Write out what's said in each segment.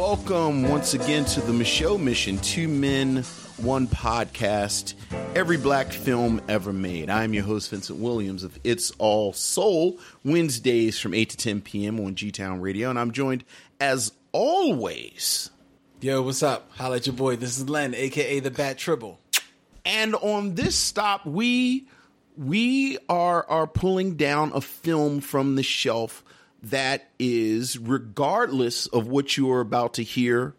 Welcome once again to the Micheaux Mission Two Men, One Podcast, every black film ever made. I'm your host, Vincent Williams of It's All Soul, Wednesdays from 8 to 10 p.m. on G Town Radio. And I'm joined, as always, Yo, what's up? Holla at your boy. This is Len, aka the Bat Tribble. and on this stop, we we are are pulling down a film from the shelf that is, regardless of what you are about to hear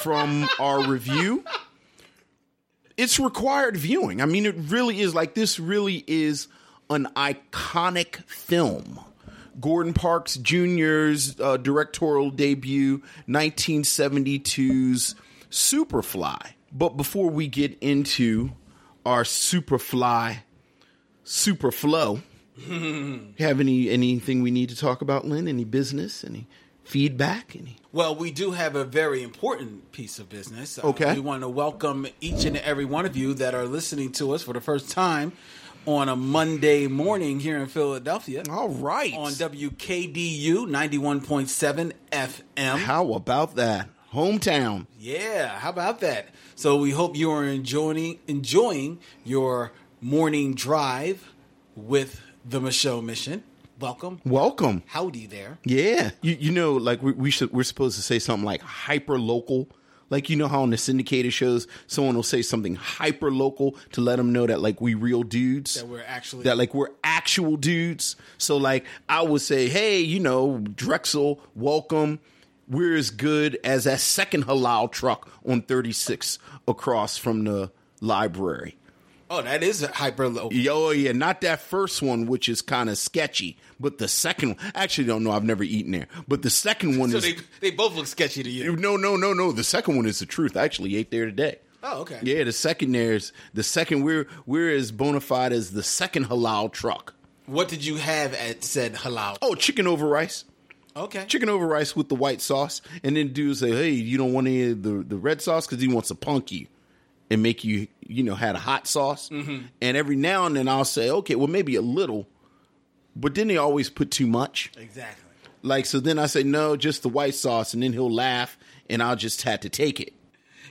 from our review, it's required viewing. I mean, it really is like this. Really is an iconic film. Gordon Parks Jr.'s uh, directorial debut, 1972's Superfly. But before we get into our Superfly Superflow, have any anything we need to talk about, Len? Any business? Any feedback? Any? Well, we do have a very important piece of business. Uh, Okay. we want to welcome each and every one of you that are listening to us for the first time on a Monday morning here in Philadelphia. All right. On WKDU 91.7 FM. How about that? Hometown. Yeah, how about that? So we hope you are enjoying enjoying your morning drive with the Micheaux Mission. Welcome. Welcome. Howdy there. Yeah, you you know, like we, we should we're supposed to say something like hyper local. Like you know how on the syndicated shows, someone will say something hyper local to let them know that like we real dudes. That we're actually that like we're actual dudes. So like I would say, hey, you know, Drexel, welcome. We're as good as that second halal truck on 36 across from the library. Oh, that is a hyper low. Yo, yeah, not that first one, which is kind of sketchy, but the second one. Actually, don't know. I've never eaten there, but the second one So is. they they both look sketchy to you. no, no, no, no. The second one is the truth. I actually ate there today. Oh, okay. Yeah, the second there's the second. We're we're as bona fide as the second halal truck. What did you have at said halal? Oh, chicken over rice. okay. Chicken over rice with the white sauce, and then dude say, "Hey, you don't want any of the the red sauce because he wants to punk you and make you, you know, had a hot sauce." Mm-hmm. And every now and then I'll say, "Okay, well maybe a little," but then they always put too much. Exactly. Like so, then I say, "No, just the white sauce," and then he'll laugh, and I'll just have to take it.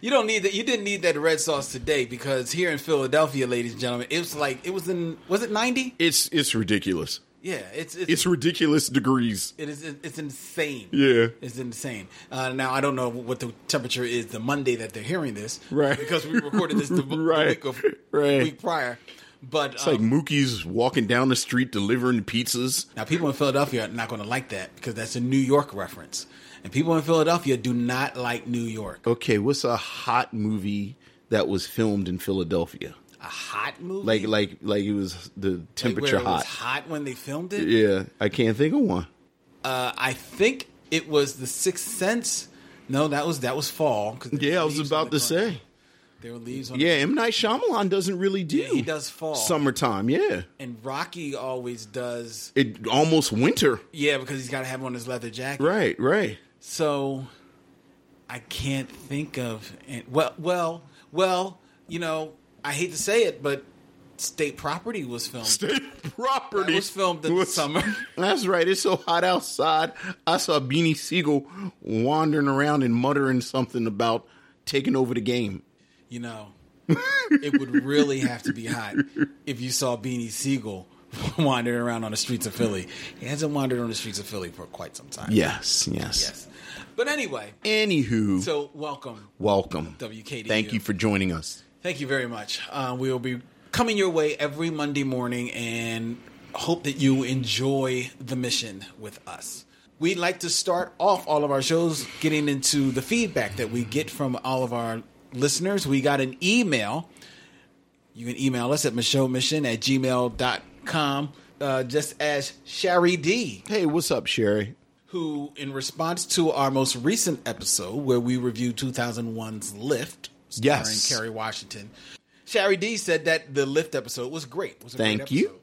You don't need that. You didn't need that red sauce today because here in Philadelphia, ladies and gentlemen, it was like it was in was it ninety? It's it's ridiculous. Yeah, it's it's, It's ridiculous degrees. it is it's insane. Yeah. it's insane. Uh, now I don't know what the temperature is the Monday that they're hearing this, Right. Because we recorded this the, the Right. week of Right. week prior. But It's like um, Mookie's walking down the street delivering pizzas. now people in Philadelphia are not going to like that because that's a New York reference, and people in Philadelphia do not like New York. Okay, what's a hot movie that was filmed in Philadelphia? A hot movie, Like like like it was the Like, temperature was hot. hot when they filmed it. Yeah, I can't think of one. Uh, I think it was the Sixth Sense. No, that was that was fall. Yeah, I was about to ground. say. there were leaves on. Yeah, M Night Shyamalan doesn't really do. Yeah, he does fall. summertime. Yeah, and Rocky always does. it almost winter. Yeah, because he's got to have on his leather jacket. Right, right. So I can't think of and well, well, well. You know, I hate to say it, but State Property was filmed. State property That was filmed in the summer. That's right. It's so hot outside. I saw Beanie Sigel wandering around and muttering something about taking over the game. you know, it would really have to be hot if you saw Beanie Sigel wandering around on the streets of Philly. He hasn't wandered on the streets of Philly for quite some time. Yes, yes. Yes. But anyway, Anywho, so welcome. welcome. WKD. Thank you for joining us. Thank you very much. Uh, we will be coming your way every Monday morning and hope that you enjoy the mission with us. We'd like to start off all of our shows getting into the feedback that we get from all of our listeners. We got an email You can email us at micheauxmission at gmail.com, uh, just as Sherry D, Hey, what's up, Sherry? who, in response to our most recent episode where we reviewed 2001's Lift, starring Yes. Kerry Washington, Sherry D said that the Lift episode was great. Was a great Thank you.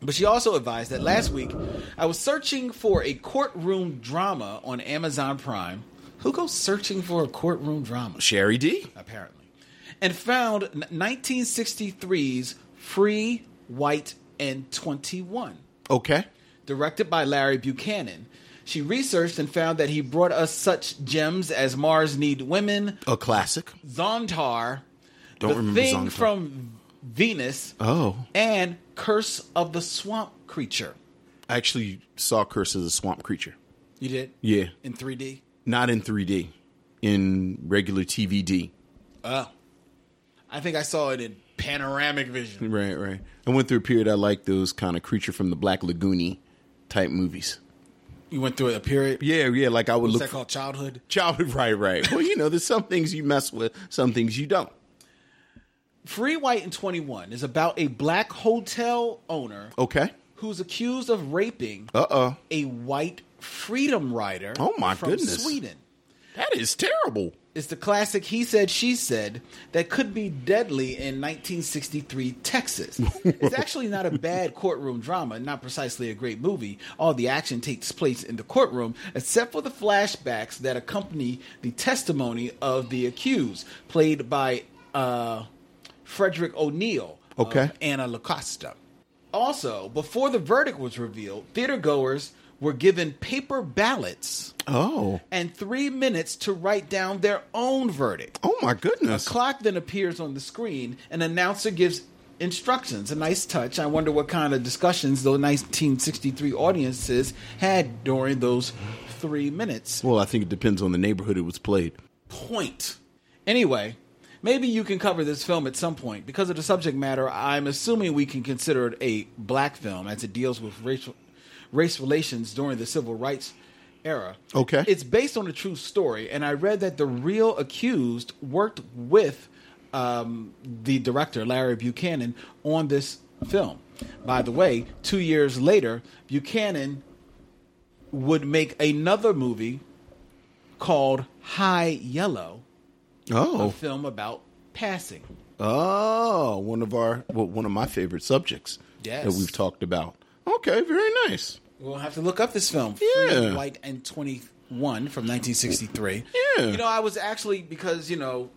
But she also advised that last week I was searching for a courtroom drama on Amazon Prime. Who goes searching for a courtroom drama? Sherry D. apparently, and found 1963's Free, White, and 21, Okay. directed by Larry Buchanan. She researched and found that he brought us such gems as Mars Need Women, A classic. Zontar, Don't The remember Thing Zontar. from Venus, Oh. and Curse of the Swamp Creature. I actually saw Curse as a swamp creature. You did? Yeah. In 3D? Not in 3D, in regular TVD. Oh. I think I saw it in panoramic vision. Right, right. I went through a period I liked those kind of creature from the Black Lagoon type movies. You went through a period. Yeah, yeah. Like I would What's look that for called? Childhood? childhood. Right, right. Well, you know, there's some things you mess with, some things you don't. Free White and 21 is about a black hotel owner Okay. who's accused of raping Uh oh. a white freedom rider Oh, my from goodness. Sweden. That is terrible. It's the classic he said, she said that could be deadly in 1963 Texas. it's actually not a bad courtroom drama, not precisely a great movie. All the action takes place in the courtroom, except for the flashbacks that accompany the testimony of the accused, played by uh, Frederick O'Neal Okay. Anna Lacosta. Also, before the verdict was revealed, theater goers were given paper ballots Oh. and three minutes to write down their own verdict. Oh my goodness. A clock then appears on the screen. An announcer gives instructions. A nice touch. I wonder what kind of discussions those 1963 audiences had during those three minutes. Well, I think it depends on the neighborhood it was played. Point. Anyway, maybe you can cover this film at some point. Because of the subject matter, I'm assuming we can consider it a black film as it deals with racial race relations during the civil rights era. Okay. It's based on a true story, and I read that the real accused worked with um, the director, Larry Buchanan, on this film. By the way, two years later, Buchanan would make another movie called High Yellow, a Oh. film about passing. Oh, one of our well, one of my favorite subjects Yes. that we've talked about. Okay, very nice. We'll have to look up this film, Yeah. White, and 21 from 1963. Yeah. You know, I was actually, because, you know,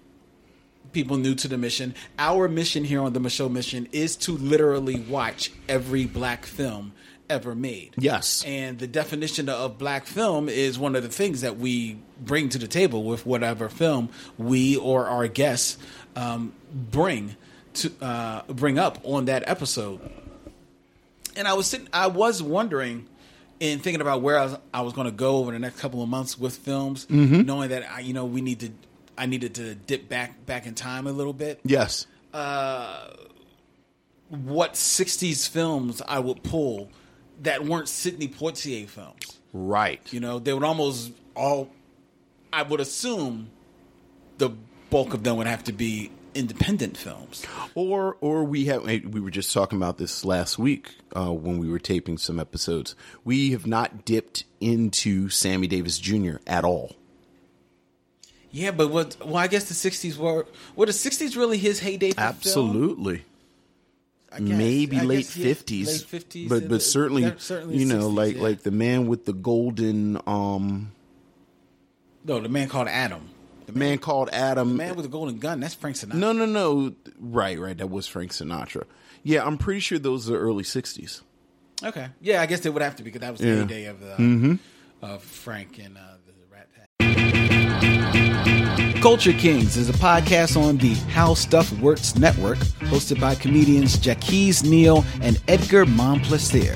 people new to the mission, our mission here on the Micheaux Mission is to literally watch every black film ever made. Yes. And the definition of black film is one of the things that we bring to the table with whatever film we or our guests um, bring to uh, bring up on that episode. And I was sitting, I was wondering, in thinking about where I was, I was going to go over the next couple of months with films, mm-hmm. knowing that I, you know we need to, I needed to dip back back in time a little bit. Yes. Uh, what '60s films I would pull that weren't Sidney Poitier films? Right. You know, they would almost all. I would assume the bulk of them would have to be independent films. Or or we have we were just talking about this last week uh, when we were taping some episodes. We have not dipped into Sammy Davis Jr. at all. Yeah, but what? Well, I guess the '60s were. Were the '60s really his heyday? For film? Absolutely. I guess. Maybe late fifties, late fifties, but but certainly, certainly you know 60s, like yeah. like the man with the golden um no, the man called Adam, the man called Adam. the man with the golden gun. That's Frank Sinatra. no, no, no. Right, right. That was Frank Sinatra. Yeah, I'm pretty sure those are early '60s. Okay, yeah, I guess they would have to be because that was the Yeah. heyday of uh, of Frank and uh, the Rat Pack. Culture Kings is a podcast on the How Stuff Works network, hosted by comedians Jackie's Neal and Edgar Monplaisir.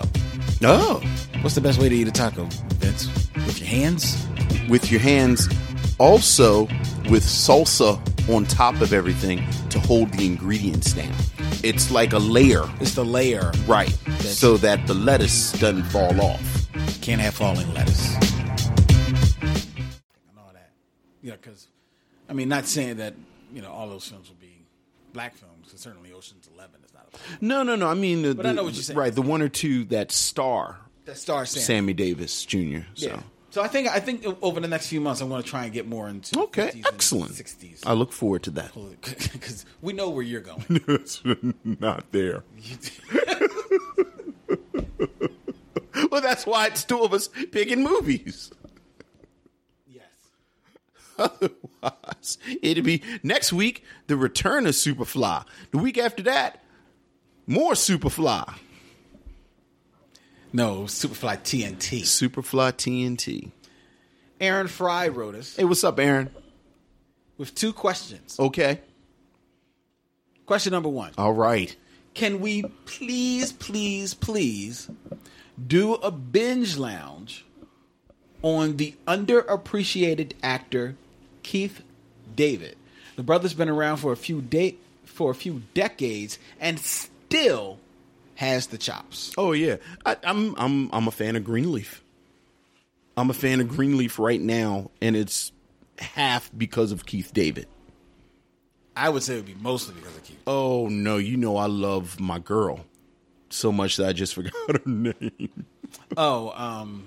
Oh, What's the best way to eat a taco, Vince? With your hands? with your hands, also with salsa on top of everything to hold the ingredients down. It's like a layer, It's the layer. right? So that the lettuce doesn't fall off. Can't have falling lettuce. And all that. Yeah, because, I mean, not saying that, you know, all those films will be black films, because certainly Ocean's Eleven is not a No, no, no. I mean, the, But I know what you're saying. Right, the one or two that star That star Sam. Sammy Davis Jr. So. Yeah. So I think I think over the next few months I'm going to try and get more into Okay, 50s and excellent. 60s I look forward to that. because we know where you're going. it's not there. well, that's why it's two of us picking movies. yes. Otherwise, it'd be next week the return of Superfly. The week after that, more Superfly. No, Superfly TNT. Superfly TNT. Aaron Fry wrote us Hey, what's up, Aaron? with two questions. Okay. Question number one: All right. Can we please, please, please do a binge lounge on the underappreciated actor Keith David? The brother's been around for a few de- for a few decades and still has the chops. Oh yeah, I, I'm I'm I'm a fan of Greenleaf. I'm a fan of Greenleaf right now, and it's half because of Keith David. I would say it would be mostly because of Keith. Oh no, you know I love my girl so much that I just forgot her name. Oh, um,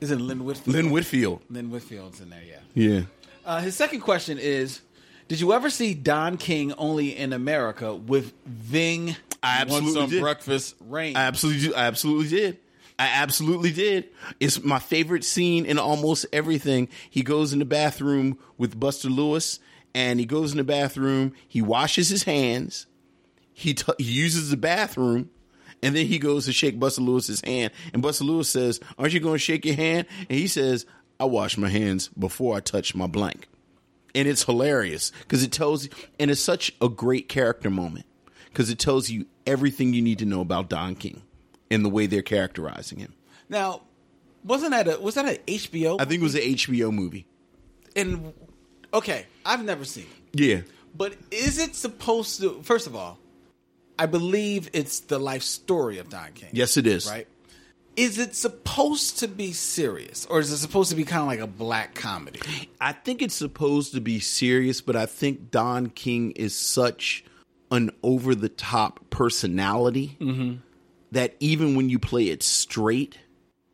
is it Lynn Whitfield? Lynn Whitfield. Lynn Whitfield's in there, yeah. Yeah. Uh, his second question is: Did you ever see Don King only in America with Ving? I absolutely did. breakfast rain. I absolutely, I absolutely did. I absolutely did. It's my favorite scene in almost everything. He goes in the bathroom with Buster Lewis, and he goes in the bathroom. He washes his hands. He, t- he uses the bathroom, and then he goes to shake Buster Lewis's hand. And Buster Lewis says, "Aren't you going to shake your hand?" And he says, "I wash my hands before I touch my blank." And it's hilarious because it tells you, and it's such a great character moment because it tells you everything you need to know about Don King and the way they're characterizing him. now, wasn't that a was that an HBO? I think it was an HBO movie. and okay, I've never seen it, Yeah, but is it supposed to? First of all, I believe it's the life story of Don King. yes, it is. right. Is it supposed to be serious, or is it supposed to be kind of like a black comedy? I think it's supposed to be serious, but I think Don King is such an over the top personality mm-hmm. that even when you play it straight,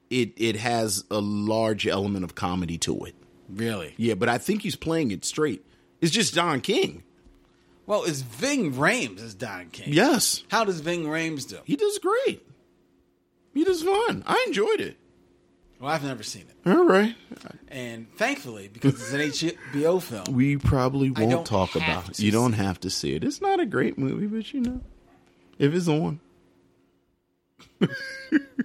it it has a large element of comedy to it. Really? Yeah, but I think he's playing it straight. It's just Don King. Well, it's Ving Rhames as Don King? Yes. How does Ving Rhames do? He does great. He does fun. I enjoyed it. Well, I've never seen it, All right. and thankfully, because it's an HBO film, We probably won't talk about it. You don't have to see it. It's not a great movie, but you know, if it's on, if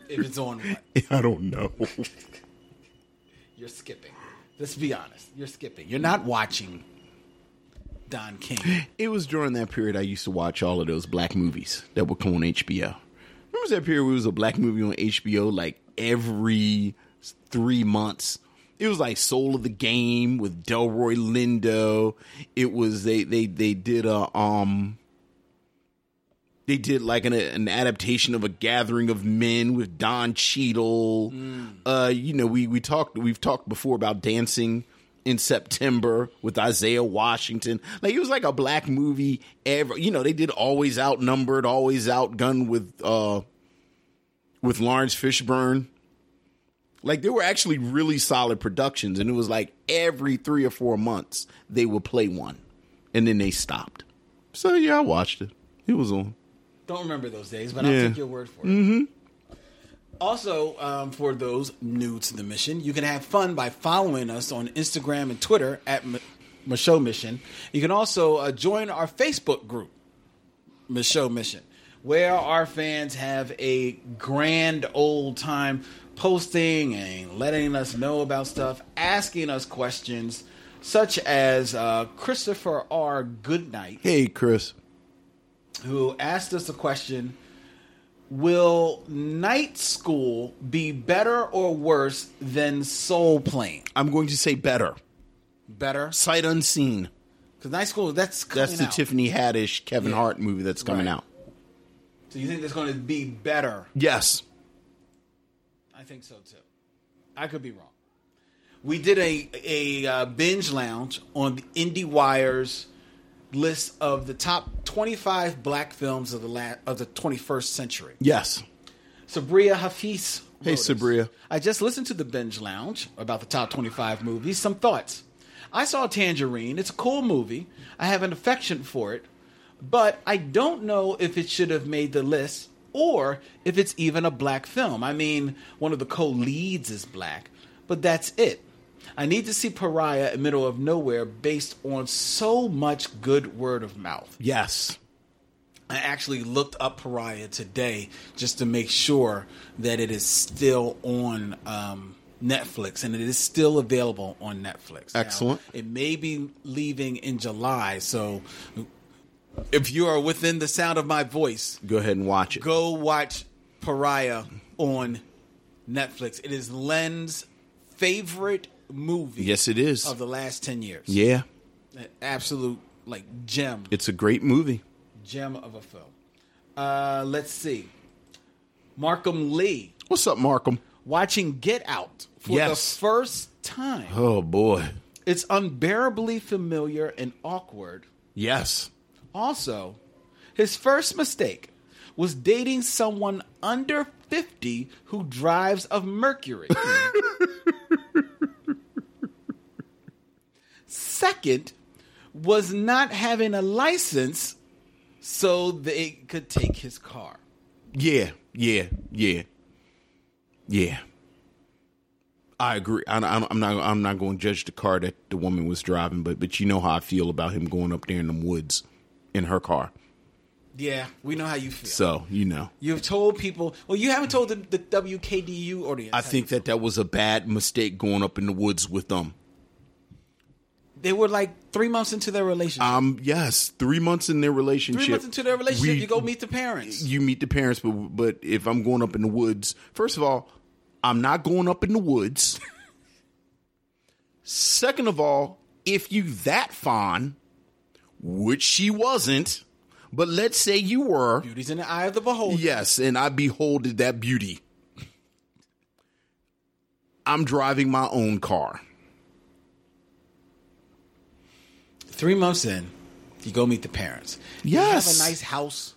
it's on, what? I don't know. you're skipping. Let's be honest. You're skipping. You're not watching Don King. it was during that period I used to watch all of those black movies that would come on HBO. Remember that period where it was a black movie on HBO like every three months? It was like Soul of the Game with Delroy Lindo. It was they they they did a um they did like an an adaptation of a Gathering of Men with Don Cheadle. Uh, you know, we we talked we've talked before about dancing in September with Isaiah Washington. Like it was like a black movie ever. You know, they did always outnumbered, always outgunned with uh with Laurence Fishburne. Like they were actually really solid productions, and it was like every three or four months they would play one, and then they stopped. So yeah, I watched it. It was on. Don't remember those days, but Yeah. I'll take your word for it. Mm-hmm. Also, um, for those new to the mission, you can have fun by following us on Instagram and Twitter at M- Micheaux Mission. You can also uh, join our Facebook group, Micheaux Mission, where our fans have a grand old time posting and letting us know about stuff, asking us questions. such as uh, Christopher R. Goodnight, Hey, Chris. who asked us a question Will Night School be better or worse than Soul Plane? I'm going to say better. Better? Sight unseen. Because Night School, that's That's the out. Tiffany Haddish, Kevin Yeah. Hart movie that's coming Right. out. So you think it's going to be better? Yes. I think so too. I could be wrong. We did a a uh, binge lounge on the IndieWire's list of the top 25 black films of the la- of the 21st century. Yes. Sabria Hafiz. Hey, us. Sabria. I just listened to the binge lounge about the top 25 movies. Some thoughts. I saw Tangerine. It's a cool movie. I have an affection for it, but I don't know if it should have made the list or if it's even a black film. I mean, one of the co-leads is black, but that's it. I need to see Pariah in the Middle of Nowhere based on so much good word of mouth. Yes. I actually looked up Pariah today just to make sure that it is still on um, Netflix and it is still available on Netflix. Now, Excellent. it may be leaving in July, so if you are within the sound of my voice, Go ahead and watch it. go watch Pariah on Netflix. It is Len's favorite movie Yes, it is. of the last 10 years. Yeah. An absolute like gem It's a great movie. gem of a film. Uh, let's see. Markham Lee What's up, Markham? watching Get Out for Yes. the first time. Oh, boy. It's unbearably familiar and awkward. Yes. Also, his first mistake was dating someone under 50 who drives a Mercury. Second was not having a license so they could take his car. Yeah. Yeah. Yeah. Yeah. I agree. I, I'm not. I'm not going to judge the car that the woman was driving, but but you know how I feel about him going up there in them woods in her car. Yeah, we know how you feel. So you know, You've told people. Well, you haven't told the, the WKDU audience. I think that that was a bad mistake going up in the woods with them. They were like three months into their relationship. Um. Yes. Three months in their relationship. three months into their relationship, we- you go meet the parents. you meet the parents, but but if I'm going up in the woods, first of all, I'm not going up in the woods. Second of all, if you that fond, which she wasn't, but let's say you were, Beauty's in the eye of the beholder. yes, and I beholded that beauty. I'm driving my own car. Three months in, you go meet the parents. You Yes. have a nice house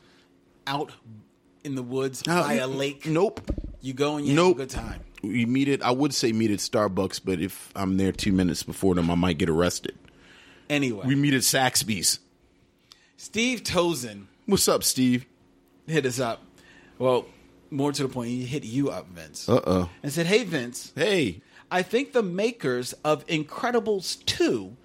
out in the woods Uh, by a lake. Nope. You go and you Nope. have a good time. We meet it. I would say meet at Starbucks, but if I'm there two minutes before them, I might get arrested. Anyway, We meet at Saxby's. Steve Tozen What's up, Steve? hit us up. Well, more to the point, he hit you up, Vince, Uh oh. and said, "Hey, Vince, Hey. I think the makers of Incredibles 2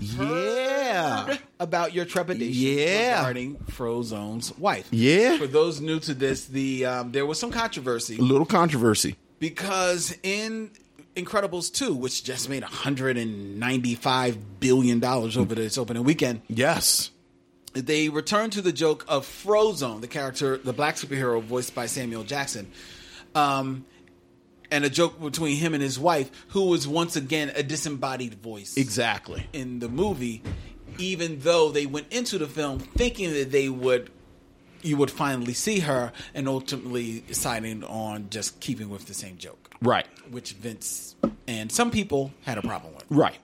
Yeah. about your trepidation Yeah. regarding Frozone's wife. Yeah. For those new to this, the um, there was some controversy A little controversy. because in Incredibles 2, which just made 195 billion dollars over its opening weekend, Yes. they returned to the joke of Frozone, the character, the black superhero voiced by Samuel Jackson, um, and a joke between him and his wife, who was once again a disembodied voice Exactly. in the movie, even though they went into the film thinking that they would. You would finally see her, and ultimately deciding on just keeping with the same joke, Right. which Vince and some people had a problem with. Right.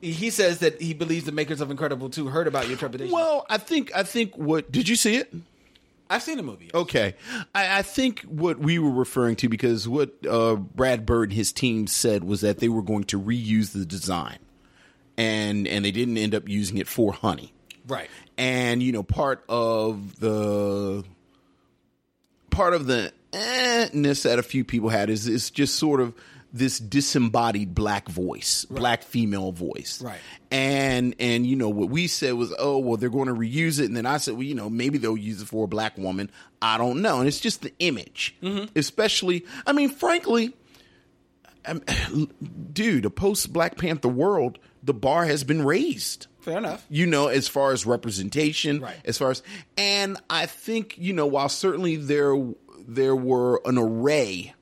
He says that he believes the makers of Incredible 2 heard about your trepidation. Well, I think I think what did you see it? I've seen the movie. Okay, I, I think what we were referring to because what uh, Brad Bird and his team said was that they were going to reuse the design, and and they didn't end up using it for Honey. Right. and you know part of the part of the eh-ness that a few people had is is just sort of this disembodied black voice black female voice. Right. and and you know what we said was oh well they're going to reuse it. And then i said well you know maybe they'll use it for a black woman. I don't know. And it's just the image. Especially i mean frankly um, dude, a post Black Panther world the bar has been raised. Fair enough. you know, as far as representation, Right. as far as, and I think you know, while certainly there there were an array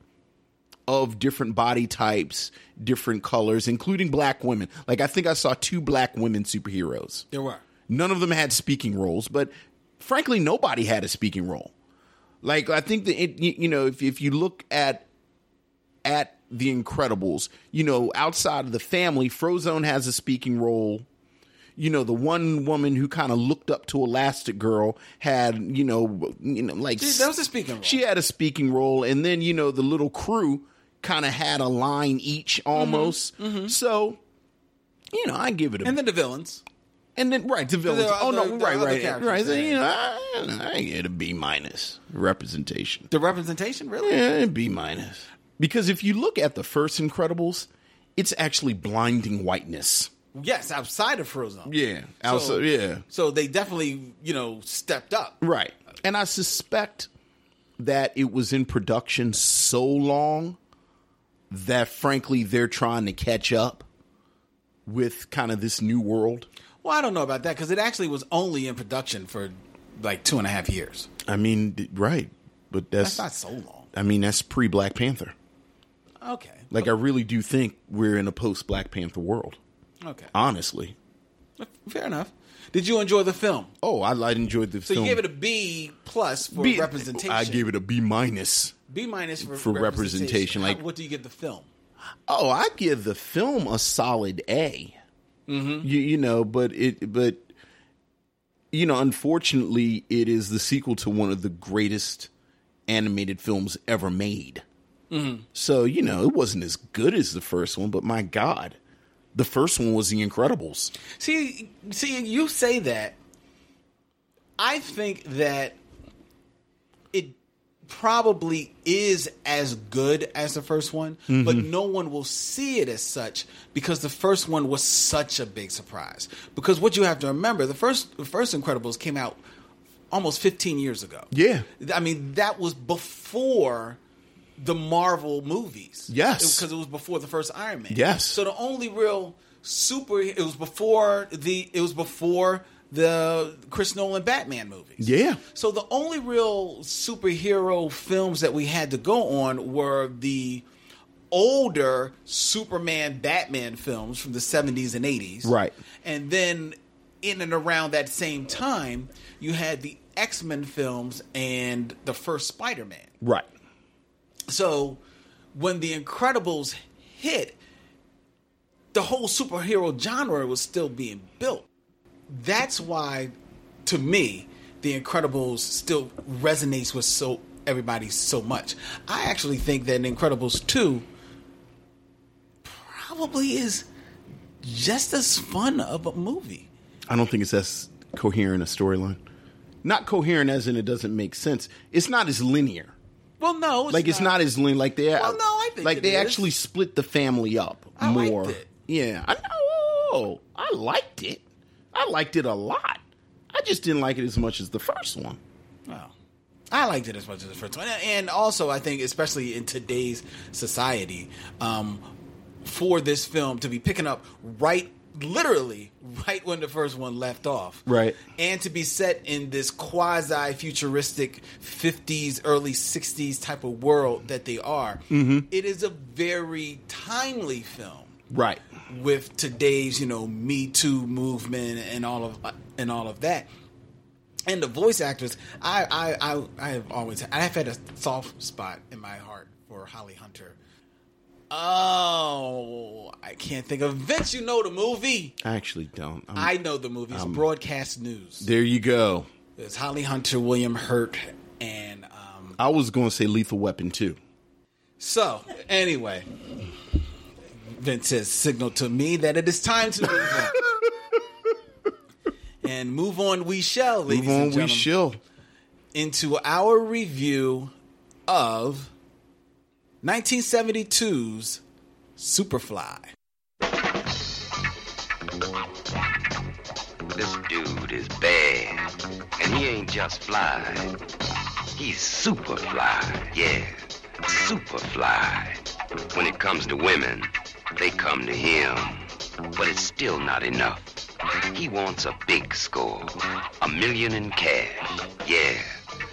of different body types, different colors, including black women. Like I think I saw two black women superheroes. There were. None of them had speaking roles, but frankly, nobody had a speaking role. Like I think that it, you know, if if you look at at the Incredibles, you know, outside of the family, Frozone has a speaking role. You know, the one woman who kind of looked up to Elastigirl had, you know, you know, like She- that was a speaking role. She had a speaking role, and then you know the little crew kind of had a line each almost. So, you know, I give it a And then the villains. and then right the villains. Are Oh no, other- there are right, right, right. So, you know, I, I get a B minus representation. The representation, really? Eh, B minus because if you look at the first Incredibles, it's actually blinding whiteness. Yes, outside of Frozone. Yeah, So- also yeah, So they definitely, you know, stepped up. right. And I suspect that it was in production so long that frankly they're trying to catch up with kind of this new world. Well, I don't know about that because it actually was only in production for like two and a half years. I mean, right, but that's, That's not so long. I mean that's pre Black Panther. Okay. Like I really do think we're in a post Black Panther world. Okay. Honestly. Fair enough. Did you enjoy the film? Oh, I, I enjoyed the So film. So you gave it a B plus for B- representation. I gave it a B minus. B minus for, for representation, How- like- what do you give the film? Oh, I give the film a solid A. Mm-hmm. You, you know, but it, but you know, unfortunately, it is the sequel to one of the greatest animated films ever made. Mm-hmm. So you know, it wasn't as good as the first one, but my God, the first one was The Incredibles. See, see, you say that. I think that probably is as good as the first one, but mm-hmm. no one will see it as such because the first one was such a big surprise. Because what you have to remember, the first the first Incredibles came out almost 15 years ago. Yeah. I mean, that was before the Marvel movies. Yes. Because it was before the first Iron Man. Yes. So the only real super it was before the it was before the Chris Nolan Batman movies. Yeah. So the only real superhero films that we had to go on were the older Superman Batman films from the 70s and 80s. Right. And then in and around that same time, you had the X-Men films and the first Spider-Man. Right. So when the Incredibles hit, the whole superhero genre was still being built. That's why, to me, the Incredibles still resonates with so everybody so much. I actually think that Incredibles two probably is just as fun of a movie. I don't think it's as coherent a storyline. Not coherent as in it doesn't make sense. It's not as linear. Well, no, like it's not as linear. Like they, Well, no, I think like they is. actually split the family up I liked more. it. Yeah, I know. I liked it. I liked it a lot. I just didn't like it as much as the first one. Well, I liked it as much as the first one, and also I think, especially in today's society, um, for this film to be picking up right, literally right when the first one left off, Right. and to be set in this quasi futuristic '50s, early '60s type of world that they are, Mm-hmm. it is a very timely film Right. with today's you know Me Too movement and all of and all of that. And the voice actors, I I I, I have always I have had a soft spot in my heart for Holly Hunter. Oh, I can't think of Vince. You know the movie. I actually don't. I'm- I know the movie. It's broadcast news. there you go. It's Holly Hunter, William Hurt, and um, I was going to say Lethal Weapon too. so anyway, Vince has signaled to me that it is time to move on. and move on we shall, ladies Move on, and we gentlemen, shall. into our review of 1972's Superfly. This dude is bad. And he ain't just fly. He's super fly. Yeah, super fly. When it comes to women, they come to him. But it's still not enough. He wants a big score. A million in cash. Yeah,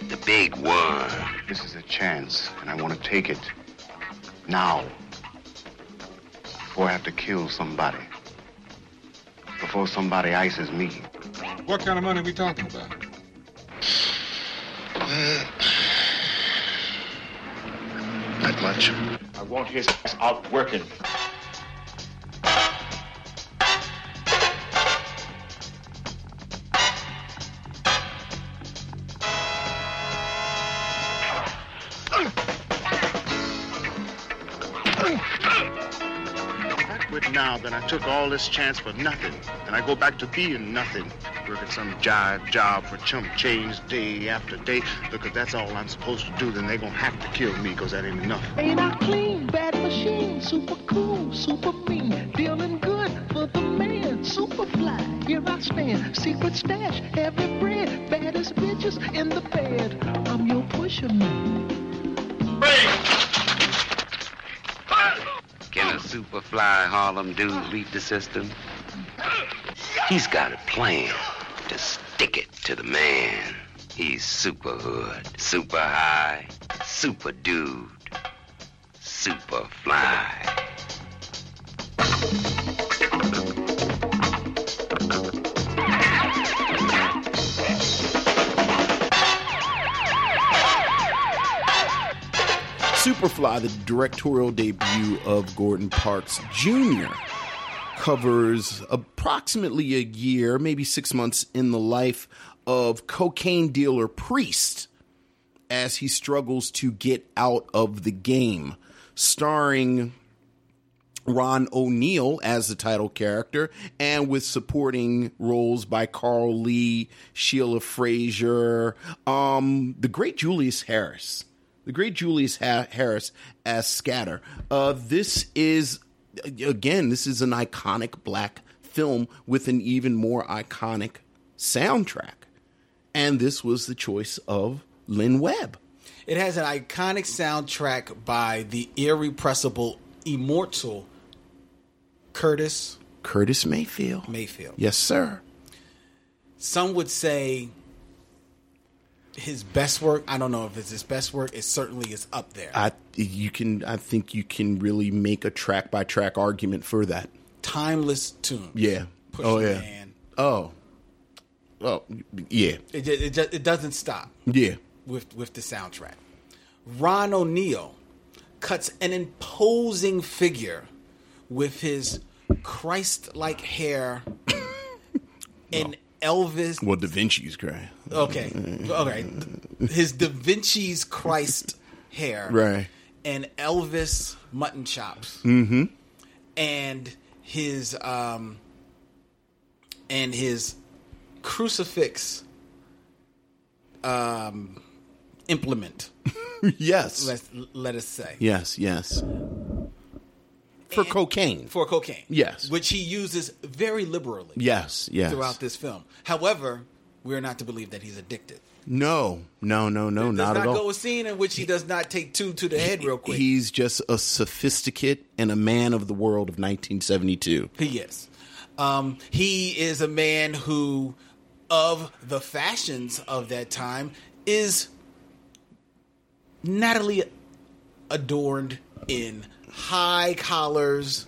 the big one. This is a chance, and I want to take it. Now. Before I have to kill somebody. Before somebody ices me. What kind of money are we talking about? Not much. I want his ass out working. Quit now, then I took all this chance for nothing. And I go back to being nothing. Working some jive job for chump change day after day. Look, if that's all I'm supposed to do, then they're gonna have to kill me, because that ain't enough. Ain't I clean? Bad machine, super cool, super mean, dealing good for the man, super fly. Here I stand, secret stash, heavy bread, baddest bitches in the bed. I'm your pusher man. Can a superfly Harlem dude oh. beat the system? He's got a plan to stick it to the man. He's super hood, super high, super dude, super fly. Superfly, the directorial debut of Gordon Parks Jr., covers approximately a year, maybe six months in the life of cocaine dealer Priest as he struggles to get out of the game. Starring Ron O'Neal as the title character, and with supporting roles by Carl Lee, Sheila Frazier, um, the great Julius Harris, the great Julius ha- Harris as Scatter. Uh, this is again, this is an iconic black film with an even more iconic soundtrack, and this was the choice of Len Webb. It has an iconic soundtrack by the irrepressible, immortal Curtis Curtis Mayfield. Mayfield. Yes, sir. Some would say his best work. I don't know if it's his best work. It certainly is up there. I you can I think you can really make a track by track argument for that. Timeless tune. Yeah. Push oh yeah. man. Oh. Oh yeah. It it, ju- it doesn't stop Yeah. with with the soundtrack. Ron O'Neal cuts an imposing figure with his Christ-like hair and Elvis Well, Da Vinci's great. Okay. Okay. His Da Vinci's Christ hair. Right. And Elvis mutton chops. Mm-hmm. And his um and his crucifix um implement, yes. let's let us say. Yes, yes. For cocaine. For cocaine. Yes. Which he uses very liberally yes, yes. throughout this film. However, we're not to believe that he's addicted. No, no, no, no, Does not not at all. go a scene in which he does not take two to the head real quick. He's just a sophisticate and a man of the world of 1972. He is. Um, he is a man who, of the fashions of that time, is Natalie adorned in high collars,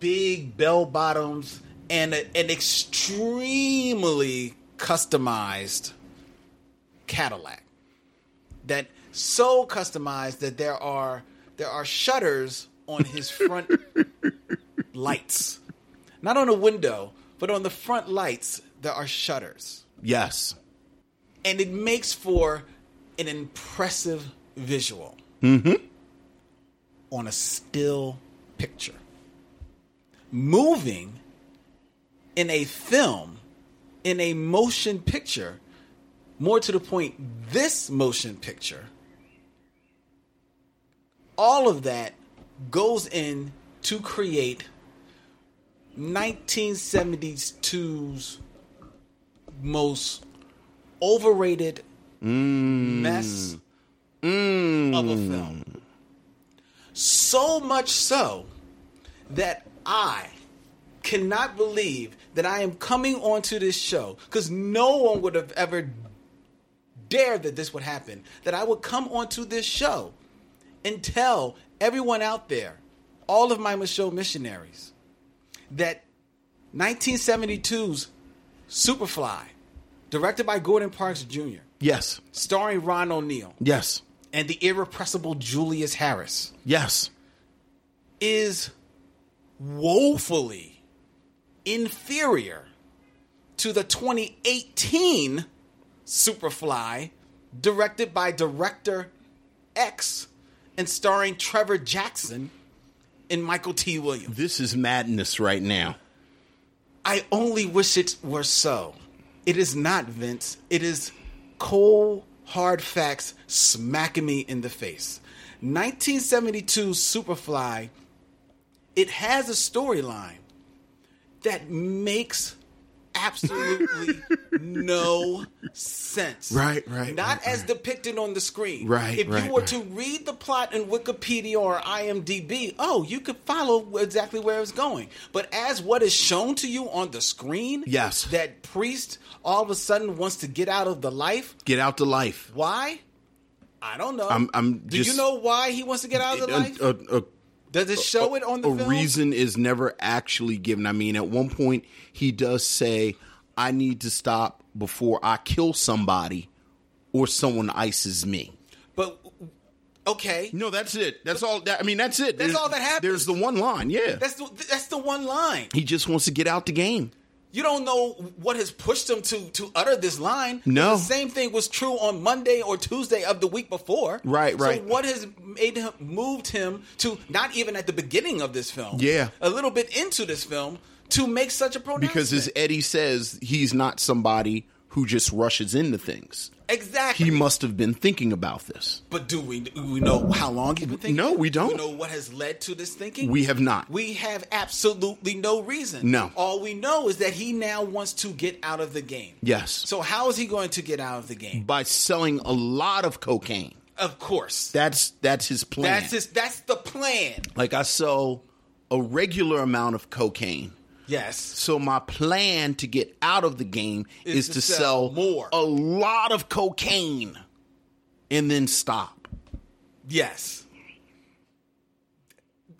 big bell bottoms, and a, an extremely customized Cadillac. That so customized that there are there are shutters on his front lights. Not on a window, but on the front lights, there are shutters. Yes. And it makes for an impressive visual mm-hmm. On a still picture. Moving in a film, in a motion picture, more to the point, this motion picture, all of that goes in to create 1972's most overrated mmm. mess mmm. of a film. So much so that I cannot believe that I am coming onto this show because no one would have ever dared that this would happen. That I would come onto this show and tell everyone out there, all of my show missionaries, that 1972's Superfly, directed by Gordon Parks Jr., Yes. starring Ron O'Neal Yes. And the irrepressible Julius Harris, Yes. is woefully inferior to the 2018 Superfly, directed by director X and starring Trevor Jackson and Michael K. Williams. This is madness right now. I only wish it were so. It is not, Vince. It is cold, hard facts smacking me in the face. 1972 Superfly, it has a storyline that makes absolutely no sense. Right, right, Not right, as right. depicted on the screen. Right, If right, you were to read the plot in Wikipedia or IMDb, oh, you could follow exactly where it's going. But as what is shown to you on the screen, Yes. that priest all of a sudden wants to get out of the life. Get out the life. Why? I don't know. I'm- I'm Do just- you know why he wants to get out of the uh, life? A, a- a- Does it show it on the a film? reason is never actually given. I mean, at one point he does say, "I need to stop before I kill somebody, or someone ices me." But okay, No, that's it. That's all. That, I mean, that's it. That's There's- all that happens. There's the one line. Yeah, that's the that's the one line. he just wants to get out the game. You don't know what has pushed him to to utter this line. No. the same thing was true on Monday or Tuesday of the week before. Right, right. So what has made him moved him to not even at the beginning of this film? Yeah. a little bit into this film to make such a pronouncement. Because as Eddie says, he's not somebody who just rushes into things. Exactly He must have been thinking about this. But do we do we know how long he's been thinking? No, we don't. We know what has led to this thinking. We have not. We have absolutely no reason. No. All we know is that he now wants to get out of the game. Yes. So how is he going to get out of the game? By selling a lot of cocaine. Of course. That's that's his plan. That's his that's the plan. like I sell a regular amount of cocaine. Yes. So my plan to get out of the game is, Is to to, sell sell, more. a lot of cocaine and then stop. Yes.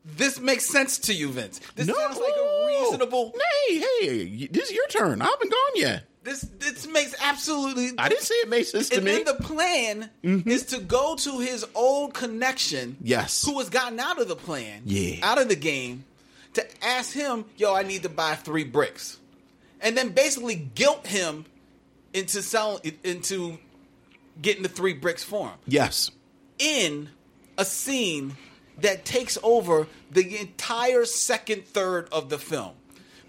This makes sense to you, Vince. This no, sounds like a reasonable Hey, hey, this is your turn. I haven't gone yet. this this makes absolutely I didn't say it makes sense to and me. then the plan mm-hmm. is to go to his old connection, Yes. who has gotten out of the plan, Yeah. out of the game, to ask him, "Yo, I need to buy three bricks," and then basically guilt him into selling into getting the three bricks for him yes. in a scene that takes over the entire second third of the film.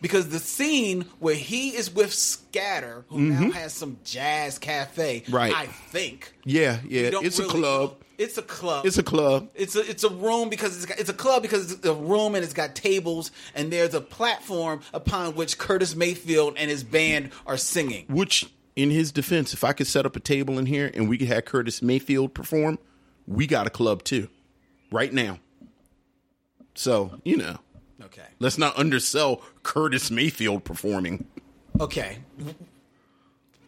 Because the scene where he is with Scatter, who now has some jazz cafe, Mm-hmm. Right. I think. Yeah, yeah. It's a club. It's a club. It's a club. It's a it's a room because it's got, it's a club because it's a room and it's got tables and there's a platform upon which Curtis Mayfield and his band are singing. Which, in his defense, if I could set up a table in here and we could have Curtis Mayfield perform, we got a club too, right now. So you know, Okay. let's not undersell Curtis Mayfield performing. Okay.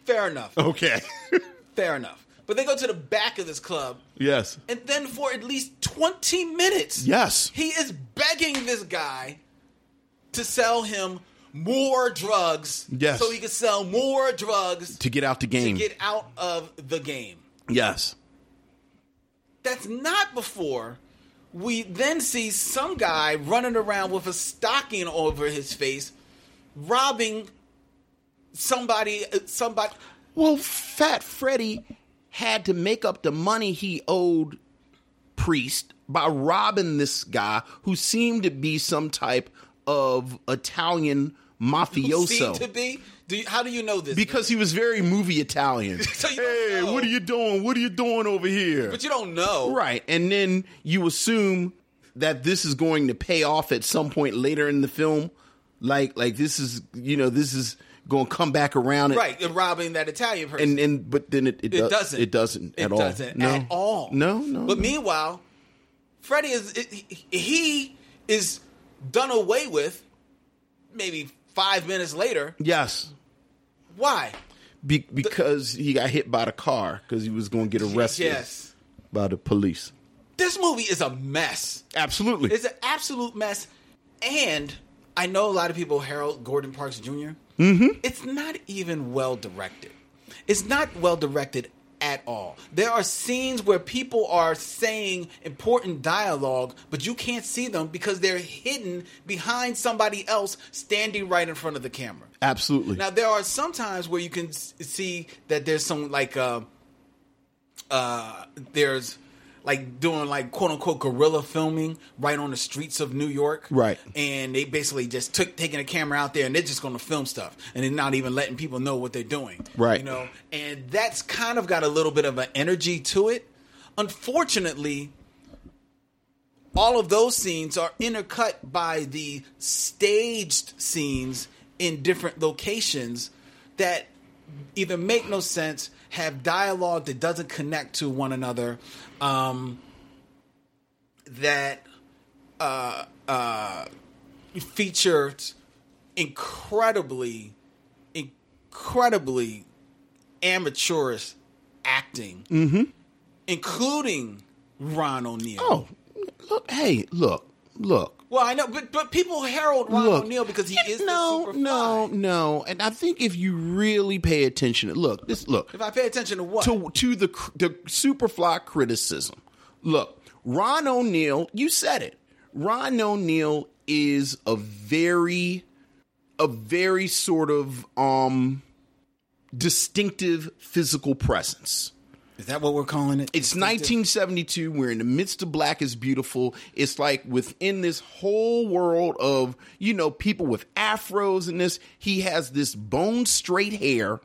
Fair enough. Okay. Fair enough. But they go to the back of this club yes. And then for at least 20 minutes, Yes. he is begging this guy to sell him more drugs Yes. so he can sell more drugs To get out the game. to get out of the game. yes. That's not before we then see some guy running around with a stocking over his face robbing somebody uh, somebody Well, Fat Freddy had to make up the money he owed Priest by robbing this guy who seemed to be some type of Italian mafioso. to be do you, how do you know this because he was very movie Italian. So you hey, know. what are you doing? What are you doing over here? but you don't know right, and then you assume that this is going to pay off at some point later in the film. Like, like this is you know this is going to come back around. and- right and robbing that Italian person and and but then it it, It does, doesn't. it doesn't It at all. doesn't no. at all. No, no. But no. meanwhile, Freddie is he- he is done away with maybe five minutes later. Yes. Why? Be- because he got hit by the car because he was going to get arrested Yes. by the police. This movie is a mess. Absolutely. It's an absolute mess. And I know a lot of people herald Gordon Parks junior Mm-hmm. It's not even well directed. It's not well directed at all. There are scenes where people are saying important dialogue, but you can't see them because they're hidden behind somebody else standing right in front of the camera. Absolutely. Now there are some times where you can see that there's some like uh uh there's like doing like quote unquote guerrilla filming right on the streets of New York. Right. And they basically just took taking a camera out there and they're just gonna film stuff and they're not even letting people know what they're doing. Right. You know? And that's kind of got a little bit of an energy to it. Unfortunately, all of those scenes are intercut by the staged scenes in different locations that either make no sense, have dialogue that doesn't connect to one another, um, that uh, uh, featured incredibly, incredibly amateurish acting, mm-hmm. including Ron O'Neal. oh, look. Hey, look. Look. Well, I know, but but people herald Ron Look, O'Neal because he is no, the super no, fly. no. And I think if you really pay attention, look, this look If I pay attention to what? to to the cr- the Superfly criticism. Look, Ron O'Neal, you said it. Ron O'Neal is a very a very sort of um distinctive physical presence. Is that what we're calling it? It's 1972. We're in the midst of Black is Beautiful. It's like within this whole world of, you know, people with afros and this, he has this bone straight hair.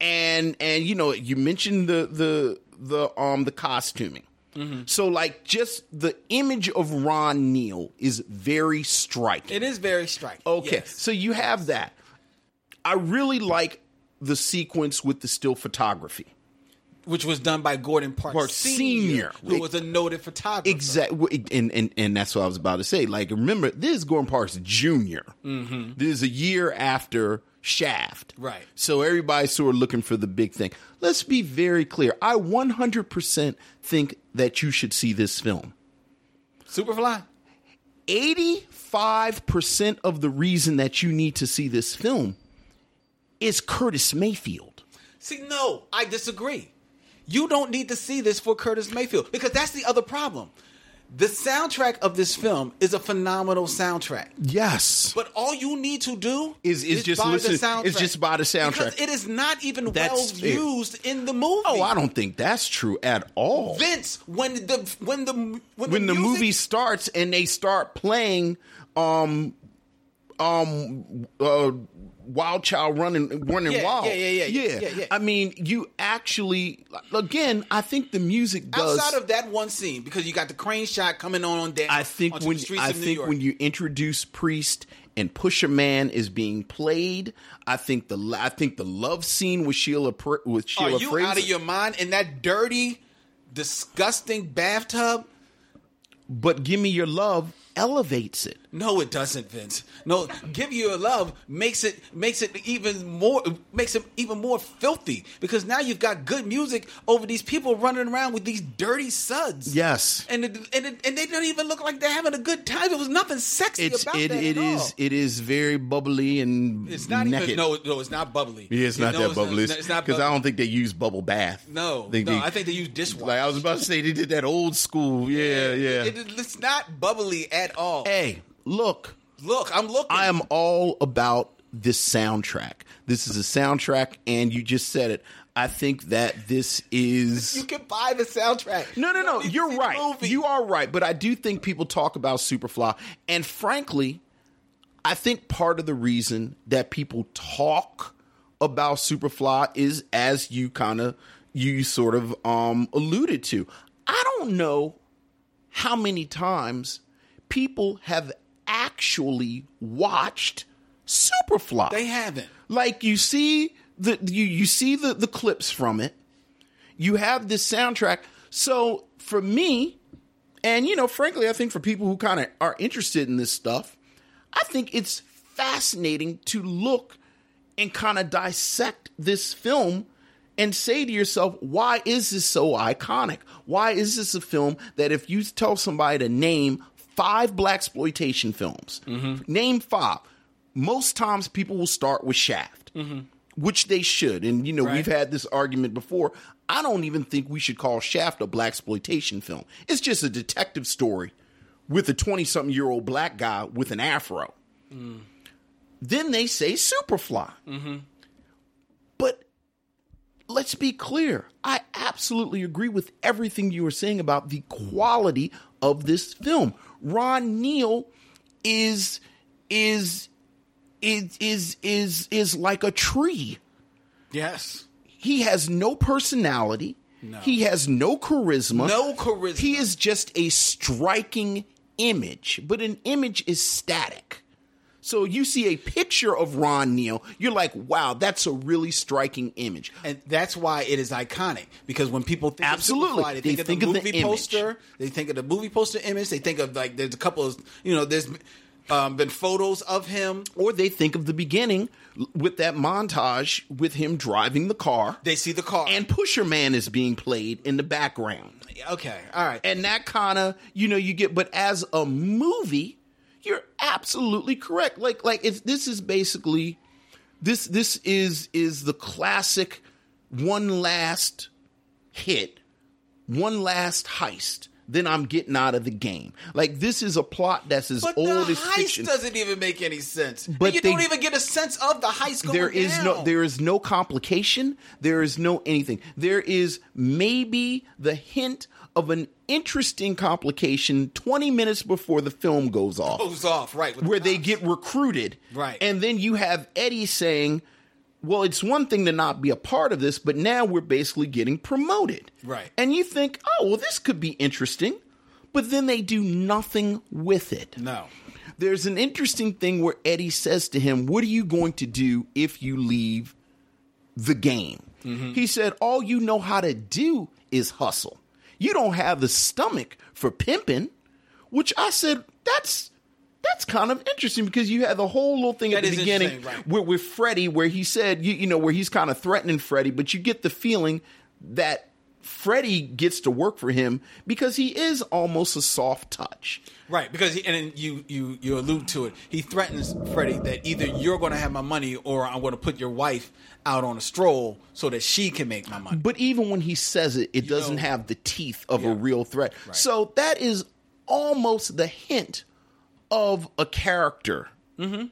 And, and, you know, you mentioned the, the, the, um, the costuming. So like just the image of Ron Neal is very striking. It is very striking. Okay, yes. so you have that. I really like the sequence with the still photography. Which was done by Gordon Parks, Parks Senior, who was a noted photographer. Exactly, and, and and that's what I was about to say. Like, remember, this is Gordon Parks Jr. Mm-hmm. This is a year after Shaft, Right. So everybody's sort of looking for the big thing. Let's be very clear. I 100% think that you should see this film. Superfly. 85% of the reason that you need to see this film is Curtis Mayfield. See, no, I disagree. You don't need to see this for Curtis Mayfield because that's the other problem. The soundtrack of this film is a phenomenal soundtrack. Yes. But all you need to do Is- is just buy listen- the soundtrack. is just buy the soundtrack. Because it is not even well it. used in the movie. Oh, I don't think that's true at all. Vince, when the when the when, when the, music- movie starts and they start playing um um uh Wild Child running running Yeah, wild. yeah, yeah, yeah, yeah, yeah. I mean, you actually again, I think the music does outside of that one scene because you got the crane shot coming on on down. I think when I think when you introduce Priest and Pusher Man is being played, I think the I think the love scene with Sheila with are you Frazier, out of your mind in that dirty, disgusting bathtub? but give me your love elevates it. No, it doesn't, Vince. No, give you a love makes it makes it even more makes it even more filthy because now you've got good music over these people running around with these dirty suds. Yes. and it, and it, and they don't even look like they're having a good time. There was nothing sexy It's about it that it at is all. it is very bubbly and It's not naked. even no no. It's not bubbly. Yeah, it's not No, that bubbly. It's, not because I don't think they use bubble bath. No, They- no. they- I think they use dishwasher. Like I was about to say, they did that old school. Yeah, yeah. It- it- it's not bubbly at all. hey, look, Look, I'm looking. I am all about this soundtrack. This is a soundtrack, and you just said it. I think that this is. You can buy the soundtrack. No, no, no. don't need to You're right. You are right. But I do think people talk about Superfly. And frankly, I think part of the reason that people talk about Superfly is as you kind of you sort of um alluded to. I don't know how many times people have actually watched Superfly. They haven't. Like you see the you you see the the clips from it. You have this soundtrack. So for me, and you know, frankly, I think for people who kind of are interested in this stuff, I think it's fascinating to look and kind of dissect this film and say to yourself, why is this so iconic? Why is this a film that if you tell somebody to name five black exploitation films, mm-hmm. name five, most times people will start with Shaft, mm-hmm. which they should. And you know, Right. we've had this argument before. I don't even think we should call Shaft a black exploitation film. It's just a detective story with a 20 something year old black guy with an afro. Mm. Then they say Superfly. Mm-hmm. But let's be clear. I absolutely agree with everything you were saying about the quality of this film. Ron Neal is is is is is is like a tree. Yes. He has no personality. No. He has no charisma. No charisma. He is just a striking image, but an image is static. So you see a picture of Ron Neal, you're like, wow, that's a really striking image. And that's why it is iconic because when people think Absolutely. of they, They think, think of of the the movie image. poster. They think of the movie poster image. They think of like there's a couple of you know there's um, been photos of him. Or they think of the beginning with that montage with him driving the car. They see the car and Pusher Man is being played in the background. okay, all right. And that kind of, you know, you get, but as a movie, you're absolutely correct. Like, like it's, this is basically, this, this is, is the classic one last hit, one last heist. Then I'm getting out of the game. Like this is a plot that's as but old the as heist fiction. doesn't even make any sense. But you they- don't even get a sense of the heist going there is no there is no complication there is no anything there is maybe the hint of an interesting complication 20 minutes before the film goes off goes off right where the they cops. get recruited Right. and then you have eddie saying well it's one thing to not be a part of this but now we're basically getting promoted Right. and you think oh well this could be interesting but then they do nothing with it no. there's an interesting thing where Eddie says to him, What are you going to do if you leave the game? Mm-hmm. He said, All you know how to do is hustle. You don't have the stomach for pimping, which I said, That's. That's kind of interesting because you had the whole little thing at the beginning right. with, with Freddie, where he said, you, you know, where he's kind of threatening Freddie, but you get the feeling that Freddie gets to work for him because he is almost a soft touch. Right, because he, and then you you you allude to it. He threatens Freddie that either you're going to have my money or I'm going to put your wife out on a stroll so that she can make my money. But even when he says it, it doesn't know- have the teeth of a real threat. So that is almost the hint of a character. Mm-hmm.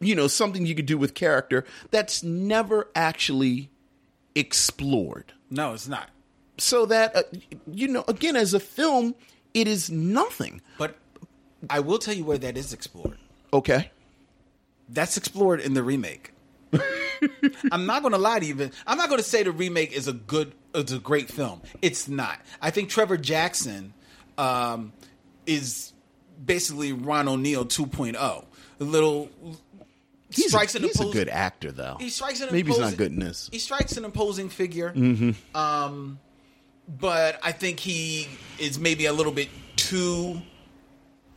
You know, something you could do with character that's never actually explored. No, it's not. So that, uh, you know, again, as a film, it is nothing. But I will tell you where that is explored. Okay. That's explored in the remake. I'm not going to lie to you. but I'm not going to say the remake is a good, is a great film. It's not. I think Trevor Jackson um, is basically Ron O'Neal 2.0. A little He's, strikes a, an he's a good actor, though. He strikes an Maybe he's not good in this. He strikes an imposing figure. Um, but I think he is maybe a little bit too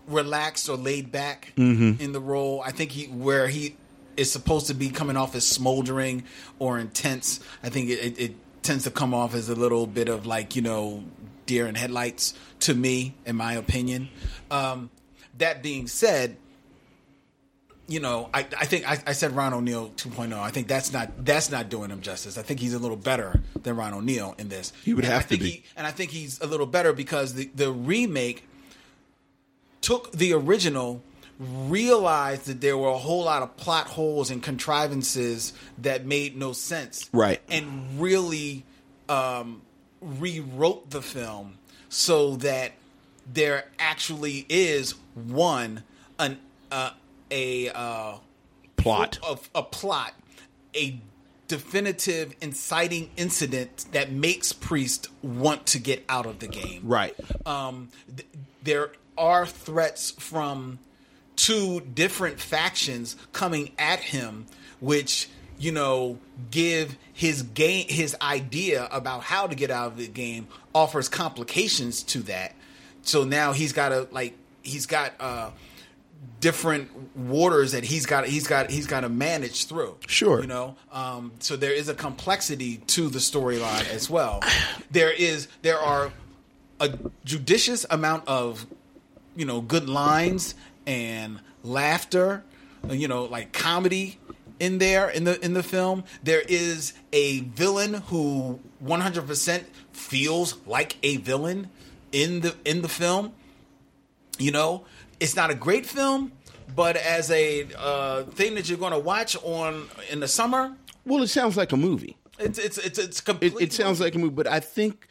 relaxed or laid back in the role. I think he where he is supposed to be coming off as smoldering or intense. I think it, it, it tends to come off as a little bit of like you know deer in headlights to me, in my opinion. Um, that being said, you know, I, I think I, I said Ron O'Neal 2.0. I think that's not that's not doing him justice. I think he's a little better than Ron O'Neal in this. He would And have I to think be. He, and I think he's a little better because the the remake took the original, realized that there were a whole lot of plot holes and contrivances that made no sense, Right. and really um, rewrote the film so that there actually is one an uh, a uh, Plot. of a plot, a definitive inciting incident that makes Priest want to get out of the game. Right. Um, th- there are threats from two different factions coming at him, which you know give his game his idea about how to get out of the game offers complications to that. So now he's got to like he's got uh different waters that he's got he's got he's got to manage through. Sure. you know. Um, so there is a complexity to the storyline as well. There is there are a judicious amount of you know good lines and laughter, uh, you know, like comedy in there in the in the film. There is a villain who 100% feels like a villain in the in the film. You know, it's not a great film, but as a uh, thing that you're going to watch on in the summer, Well, it sounds like a movie. it's it's it's it's It, it sounds like a movie, but I think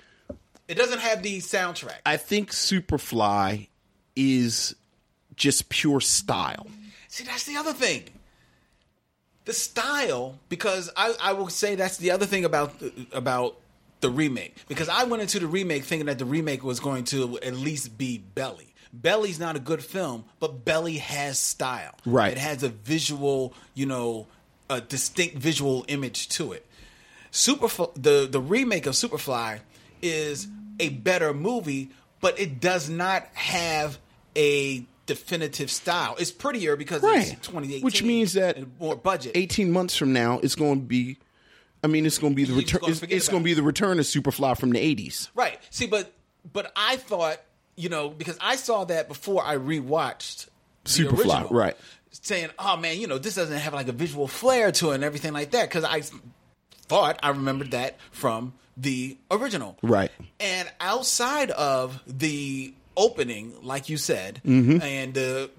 it doesn't have the soundtrack. I think Superfly is just pure style. See, that's the other thing. The style, because I, I will say that's the other thing about about the remake. Because I went into the remake thinking that the remake was going to at least be Belly. Belly's not a good film, but Belly has style. Right. It has a visual, you know, a distinct visual image to it. Superfly, the the remake of Superfly is a better movie, but it does not have a definitive style. It's prettier because Right. it's 2018, Which means that more budget. 18 months from now, it's going to be. I mean, it's going to be the return. It's, it's going to be the return of Superfly from the 80s. Right. See, but but I thought, you know, because I saw that before I rewatched Superfly, original, right. Saying, "Oh man, you know, this doesn't have like a visual flair to it and everything like that." Because I thought I remembered that from the original, Right. And outside of the opening, like you said, Mm-hmm. and the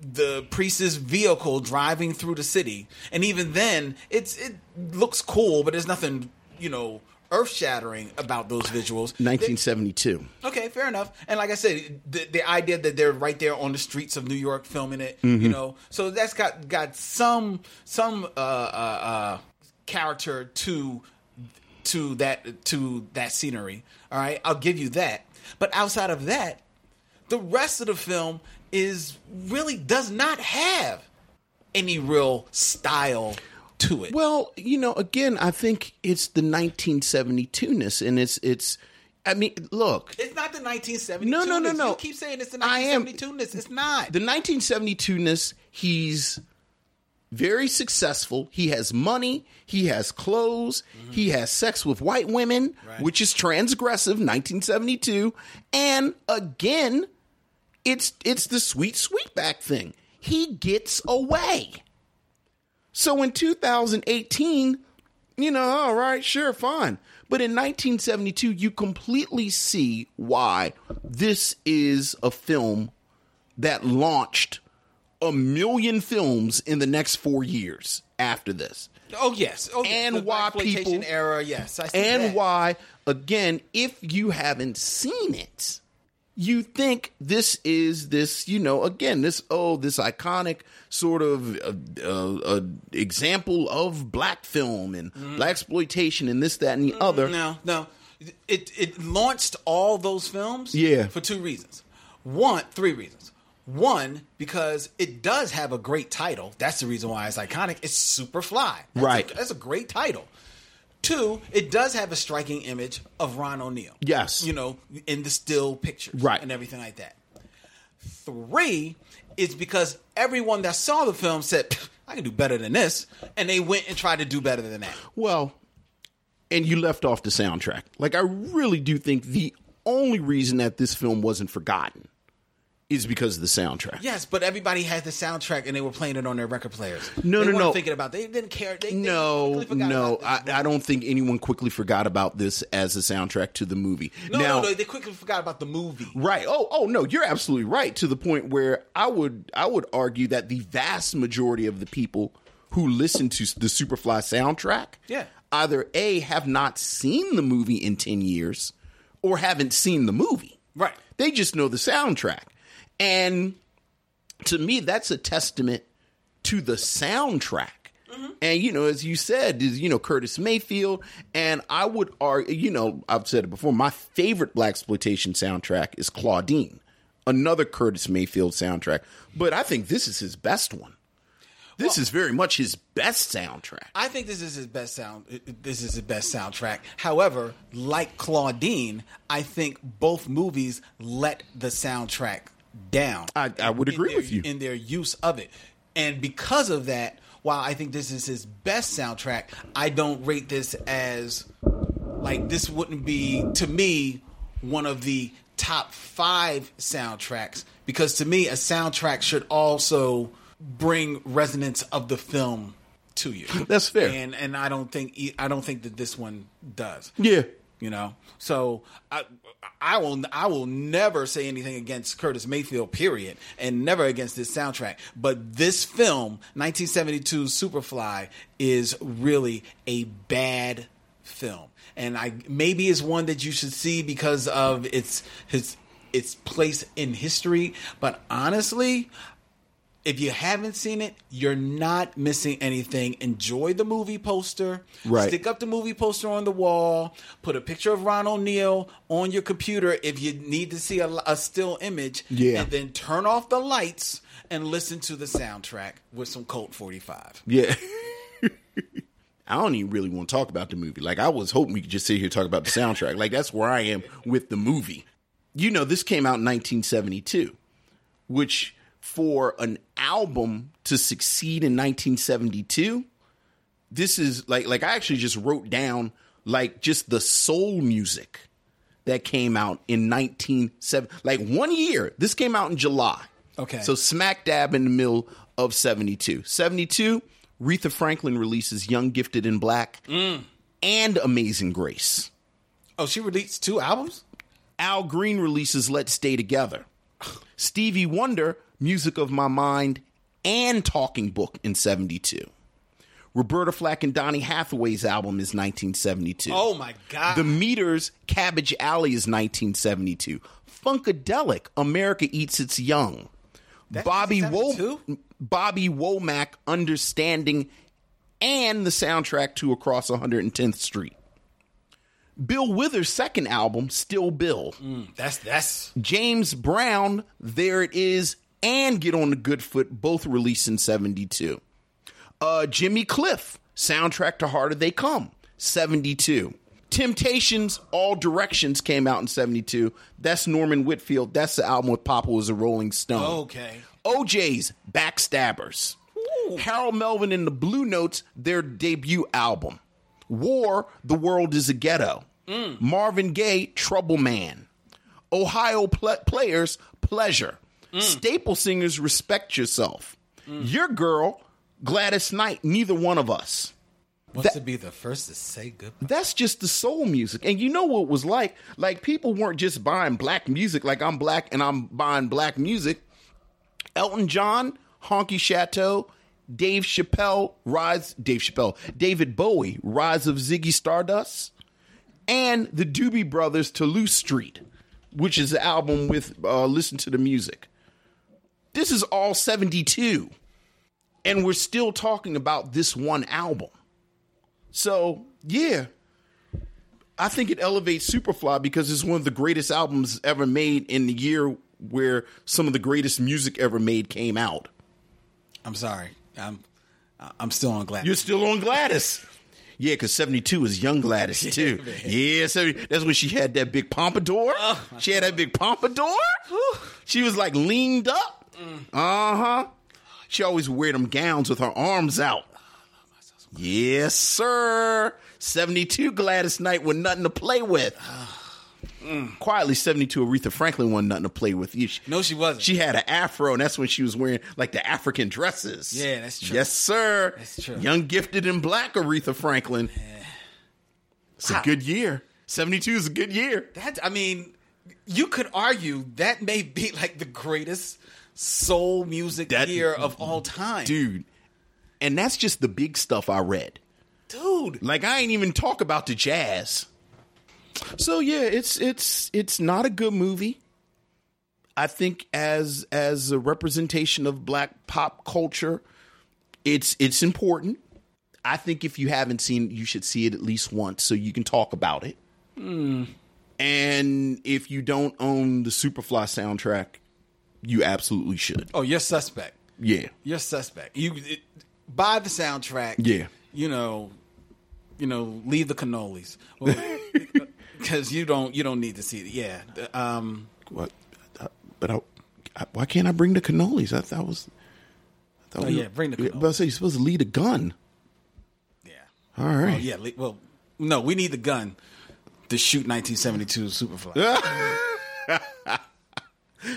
the priest's vehicle driving through the city, and even then, it's it looks cool, but there's nothing, you know, earth shattering about those visuals. 1972. Okay, fair enough. And like I said, the, the idea that they're right there on the streets of New York filming it, you know, so that's got got some some uh, uh, uh, character to to that to that scenery. All right, I'll give you that. But outside of that, the rest of the film is really does not have any real style to it. Well, you know, again, I think it's the 1972ness, and it's it's. I mean, look, it's not the 1972. No, no, no, no. You keep saying it's the I am- It's not. the 1972ness. He's very successful. He has money. He has clothes. Mm-hmm. He has sex with white women, Right. which is transgressive. 1972, and again, it's it's the sweet sweetback thing. He gets away. So in 2018, you know, all right, sure, fine. But in 1972, you completely see why this is a film that launched a million films in the next four years after this. Oh yes, oh. And why people- era? Yes, and that. why, again, if you haven't seen it, you think this is this, you know, again, this oh, this iconic sort of uh, uh, uh, example of black film and Mm-hmm. black exploitation and this, that, and the other. No, no. It it launched all those films. Yeah. for two reasons. One, three reasons. One, because it does have a great title. That's the reason why it's iconic. It's Superfly. That's Right. A, that's a great title. Two, it does have a striking image of Ron O'Neal. Yes. You know, in the still pictures. Right. And everything like that. Three, is because everyone that saw the film said, I can do better than this. And they went and tried to do better than that. Well, and you left off the soundtrack. Like, I really do think the only reason that this film wasn't forgotten is because of the soundtrack. Yes, but everybody had the soundtrack and they were playing it on their record players. No, they no, no. Thinking about they didn't care. They, they No, forgot no. I, I don't think anyone quickly forgot about this as a soundtrack to the movie. no, now, no, no, they quickly forgot about the movie. Right. Oh, oh no, you're absolutely right to the point where I would I would argue that the vast majority of the people who listen to the Superfly soundtrack Yeah. either A have not seen the movie in 10 years or haven't seen the movie. Right. They just know the soundtrack. And to me that's a testament to the soundtrack. Mm-hmm. And you know, as you said, is you know Curtis Mayfield, and I would argue, you know, I've said it before. My favorite black exploitation soundtrack is Claudine, another Curtis Mayfield soundtrack. But I think this is his best one. This is very much his best soundtrack. I think this is his best sound. This is his best soundtrack. However, like Claudine, I think both movies let the soundtrack down. I- I would agree their- with you. in their use of it, and because of that, while I think this is his best soundtrack, I don't rate this as like this wouldn't be to me one of the top five soundtracks because to me a soundtrack should also bring resonance of the film to you. That's fair. and and I don't think I don't think that this one does Yeah. You know? So i i will i will never say anything against curtis mayfield period and never against this soundtrack. But this film 1972 superfly is really a bad film. And i maybe it's one that you should see because of its his its place in history. But honestly if you haven't seen it, you're not missing anything. Enjoy the movie poster. Right. Stick up the movie poster on the wall. Put a picture of Ron O'Neal on your computer if you need to see a, a still image. Yeah. And then turn off the lights and listen to the soundtrack with some Colt 45. Yeah. I don't even really want to talk about the movie. Like I was hoping we could just sit here and talk about the soundtrack. Like that's where I am with the movie. You know, this came out in 1972, which for an album to succeed in 1972, this is like like I actually just wrote down like just the soul music that came out in 1970 like one year. This came out in July. Okay. So smack dab in the middle of 72. 72, Aretha Franklin releases Young Gifted in Black mm. and Amazing Grace. Oh, she released two albums? Al Green releases Let's Stay Together. Stevie Wonder, Music of My Mind and Talking Book in 72. Roberta Flack and Donny Hathaway's album is 1972. Oh my God. The Meters, Cabbage Alley is 1972. Funkadelic, America Eats Its Young. Bobby Wo- Bobby Womack, Understanding, and the soundtrack to Across 110th Street. Bill Withers' second album, Still Bill. Mm, that's that's James Brown, There It Is, and Get on the Good Foot, both released in 72. Uh, Jimmy Cliff, soundtrack to Harder They Come, 72. Temptations, All Directions came out in 72. That's Norman Whitfield. That's the album with Papa was a Rolling Stone. okay. O'Jays Backstabbers. Harold Melvin and the Blue Notes, their debut album. War, The World is a Ghetto. Marvin Gaye, Trouble Man. Ohio pl- Players, Pleasure. Staple Singers, Respect Yourself. Your Girl, Gladys Knight, Neither One of Us. Wants to be the first to say goodbye. That's just the soul music. And you know what it was like? Like people weren't just buying black music like I'm black and I'm buying black music. Elton John, Honky Chateau, Dave Chappelle, Rise Dave Chappelle, David Bowie, Rise of Ziggy Stardust, and the Doobie Brothers Toulouse Street, which is the album with uh, Listen to the Music. This is all 72. And we're still talking about this one album. So, yeah. I think it elevates Superfly because it's one of the greatest albums ever made in the year where some of the greatest music ever made came out. I'm sorry. I'm I'm still on Gladys. You're still on Gladys. Yeah, because 72 is young Gladys, too. Yeah, so that's when she had that big pompadour. Oh. she had that big pompadour. She was like leaned up. Uh huh. She always wear them gowns with her arms out. Yes, sir. 72 Gladys Knight with nothing to play with. Quietly, 72 Aretha Franklin wasn't nothing to play with. No, she wasn't. She had an afro, and that's when she was wearing like the African dresses. Yeah, that's true. Yes, sir. That's true. Young, gifted, and black Aretha Franklin. It's a good year. 72 is a good year. That I mean, you could argue that may be like the greatest soul music That- year of all time, Dude. And that's just the big stuff I read. Dude, Like I ain't even talk about the jazz. So yeah, it's it's it's not a good movie. I think as as a representation of black pop culture, it's it's important. I think if you haven't seen it, you should see it at least once so you can talk about it. Hmm. And if you don't own the Superfly soundtrack, you absolutely should. Oh, you're suspect. Yeah. You're suspect. You it, buy the soundtrack. Yeah. You know, you know, leave the cannolis because you don't you don't need to see it. Yeah. Um. What? But I, I- why can't I bring the cannolis? I thought was. I thought Oh, yeah, bring the But I say you're supposed to lead a gun. Yeah. All right. Oh, yeah. Well, no, we need the gun to shoot 1972 Superfly.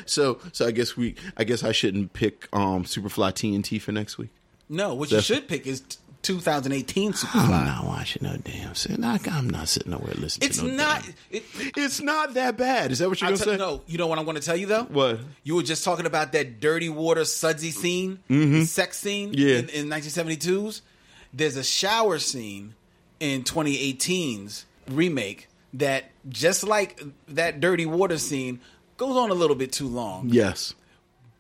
So, so I guess we, I guess I shouldn't pick um Superfly TNT for next week. No, what you should pick is t- 2018 I'm Superfly. not watching no damn. shit. I'm not sitting nowhere listening. It's to no not. It, It's not that bad. Is that what you're gonna tell- say? no, you know what I'm to tell you though. What? You were just talking about that dirty water sudsy scene, the sex scene Mm-hmm. Yeah. in, in 1972's. There's a shower scene in 2018's remake that, just like that dirty water scene, goes on a little bit too long, Yes.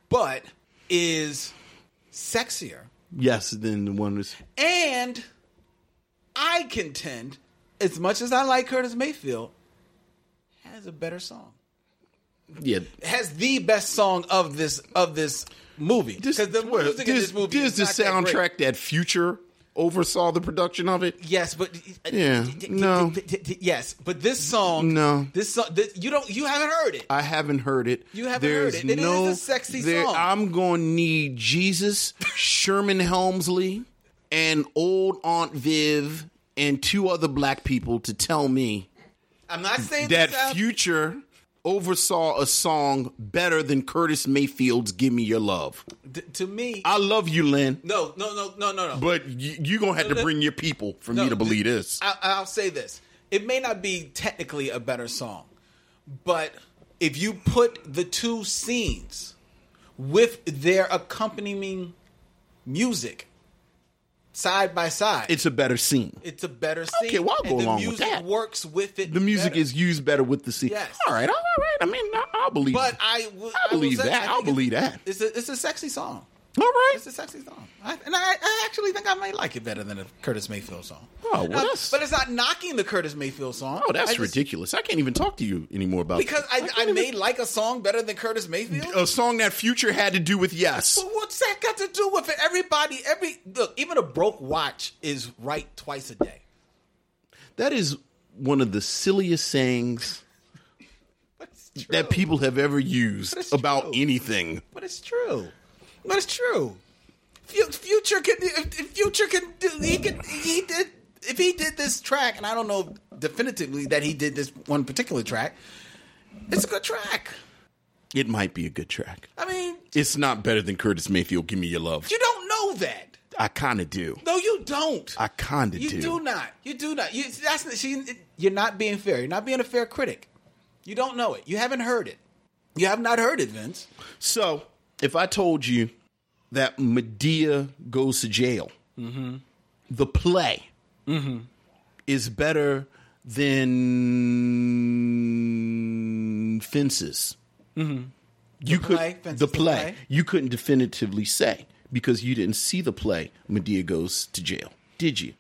but is sexier. Yes. Then the one was. And I contend, as much as I like Curtis Mayfield, has a better song. Yeah. Has the best song of this of this movie. Because the music in this, this movie this is the not that great. soundtrack that Future oversaw the production of it. Yes, but uh, Yeah, no. yes, but this song, No. this song, this, you don't, you haven't heard it. I haven't heard it. You haven't There's heard it. It is no, a sexy there- song. I'm going to need Jesus, Sherman Hemsley, and old Aunt Viv, and two other black people to tell me I'm not saying that Future oversaw a song better than Curtis Mayfield's "Give Me Your Love." d- to me. I love you, Len, no, no, no, no, no, no. but you, you gonna have to bring your people for No, me to believe th- this. I, I'll say this: it may not be technically a better song, but if you put the two scenes with their accompanying music side by side, It's a better scene. it's a better scene. Okay, well, I'll and go the along with music works with it. The music better. is used better with the scene. Yes. All right, all right. I mean, I- I'll believe. But I, will- I believe say, that. I I'll believe that. It's a, it's a sexy song. All right. It's a sexy song, I, and I, I actually think I might like it better than a Curtis Mayfield song. Oh, well, but it's not knocking the Curtis Mayfield song. Oh, that's I just- ridiculous. I can't even talk to you anymore about Because I, can't I, even- may like a song better than Curtis Mayfield. a song that Future had to do with yes. But what's that got to do with it? Everybody, every look, even a broke watch is right twice a day. That is one of the silliest sayings that people have ever used about true. anything. But it's true. But it's true. Fu- Future can. Future can do. He can. He did. If he did this track, and I don't know definitively that he did this one particular track, it's a good track. It might be a good track. I mean, It's not better than Curtis Mayfield. Give me your love. you don't know that. I kind of do. No, you don't. I kind of do. You do. do not. You do not. You, that's she, you're not being fair. You're not being a fair critic. You don't know it. You haven't heard it. You have not heard it, Vince. So, if I told you that Madea goes to jail, Mm-hmm. the play is better than Fences. You could play, Fences, the the play. play. You couldn't definitively say because you didn't see the play. Madea goes to jail, did you?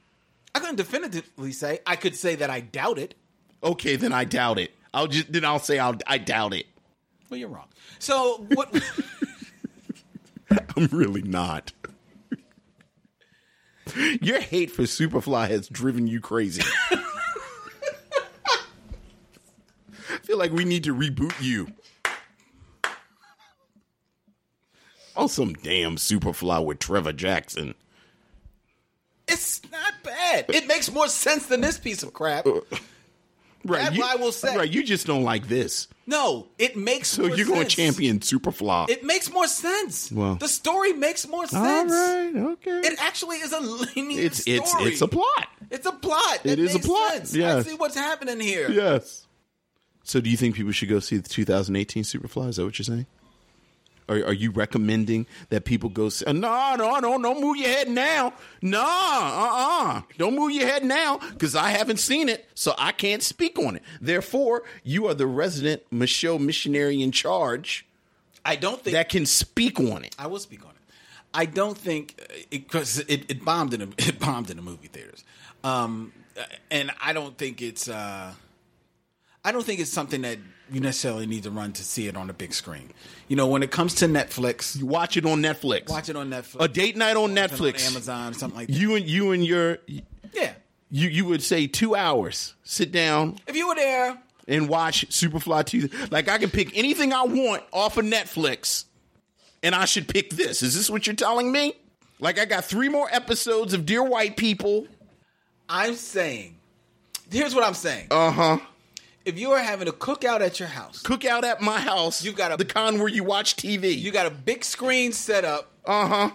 I couldn't definitively say. I could say that I doubt it. Okay, then I doubt it. I'll just then I'll say I'll, I doubt it. Well, you're wrong. So what? I'm really not. Your hate for Superfly has driven you crazy. I feel like we need to reboot you. Oh, some damn Superfly with Trevor Jackson. it's not bad. It makes more sense than this piece of crap. Uh, Right, That's you, what I will say. Right, you just don't like this. No, it makes. So you're going sense. champion Superfly. It makes more sense. Well. the story makes more All sense. right, okay. It actually is a linear it's story. it's it's a plot. It's a plot. It It is a plot, Sense. yes. I see what's happening here. Yes. So, do you think people should go see the 2018 Superfly? Is that what you're saying? Are, are you recommending that people go? Uh, no, no, no, don't move your head now. No, uh, uh don't move your head now because I haven't seen it, so I can't speak on it. Therefore, you are the resident Micheaux missionary in charge I don't think that can speak on it. I will speak on it. I don't think because it, it, it bombed in a, it bombed in the movie theaters, um, and I don't think it's uh, I don't think it's something that you necessarily need to run to see it on a big screen. You know, when it comes to Netflix, You watch it on Netflix. watch it on Netflix, a date night on Netflix. on Amazon, something like that. You and you and your yeah, you you would say two hours. Sit down, if you were there, and watch Superfly 2. Like I can pick anything I want off of Netflix and I should pick this. Is this what you're telling me? Like I got three more episodes of Dear White People. I'm saying, here's what I'm saying. Uh huh. If you are having a cookout at your house, Cookout at my house. you've got a- the con where you watch TV. you got a big screen set up uh huh.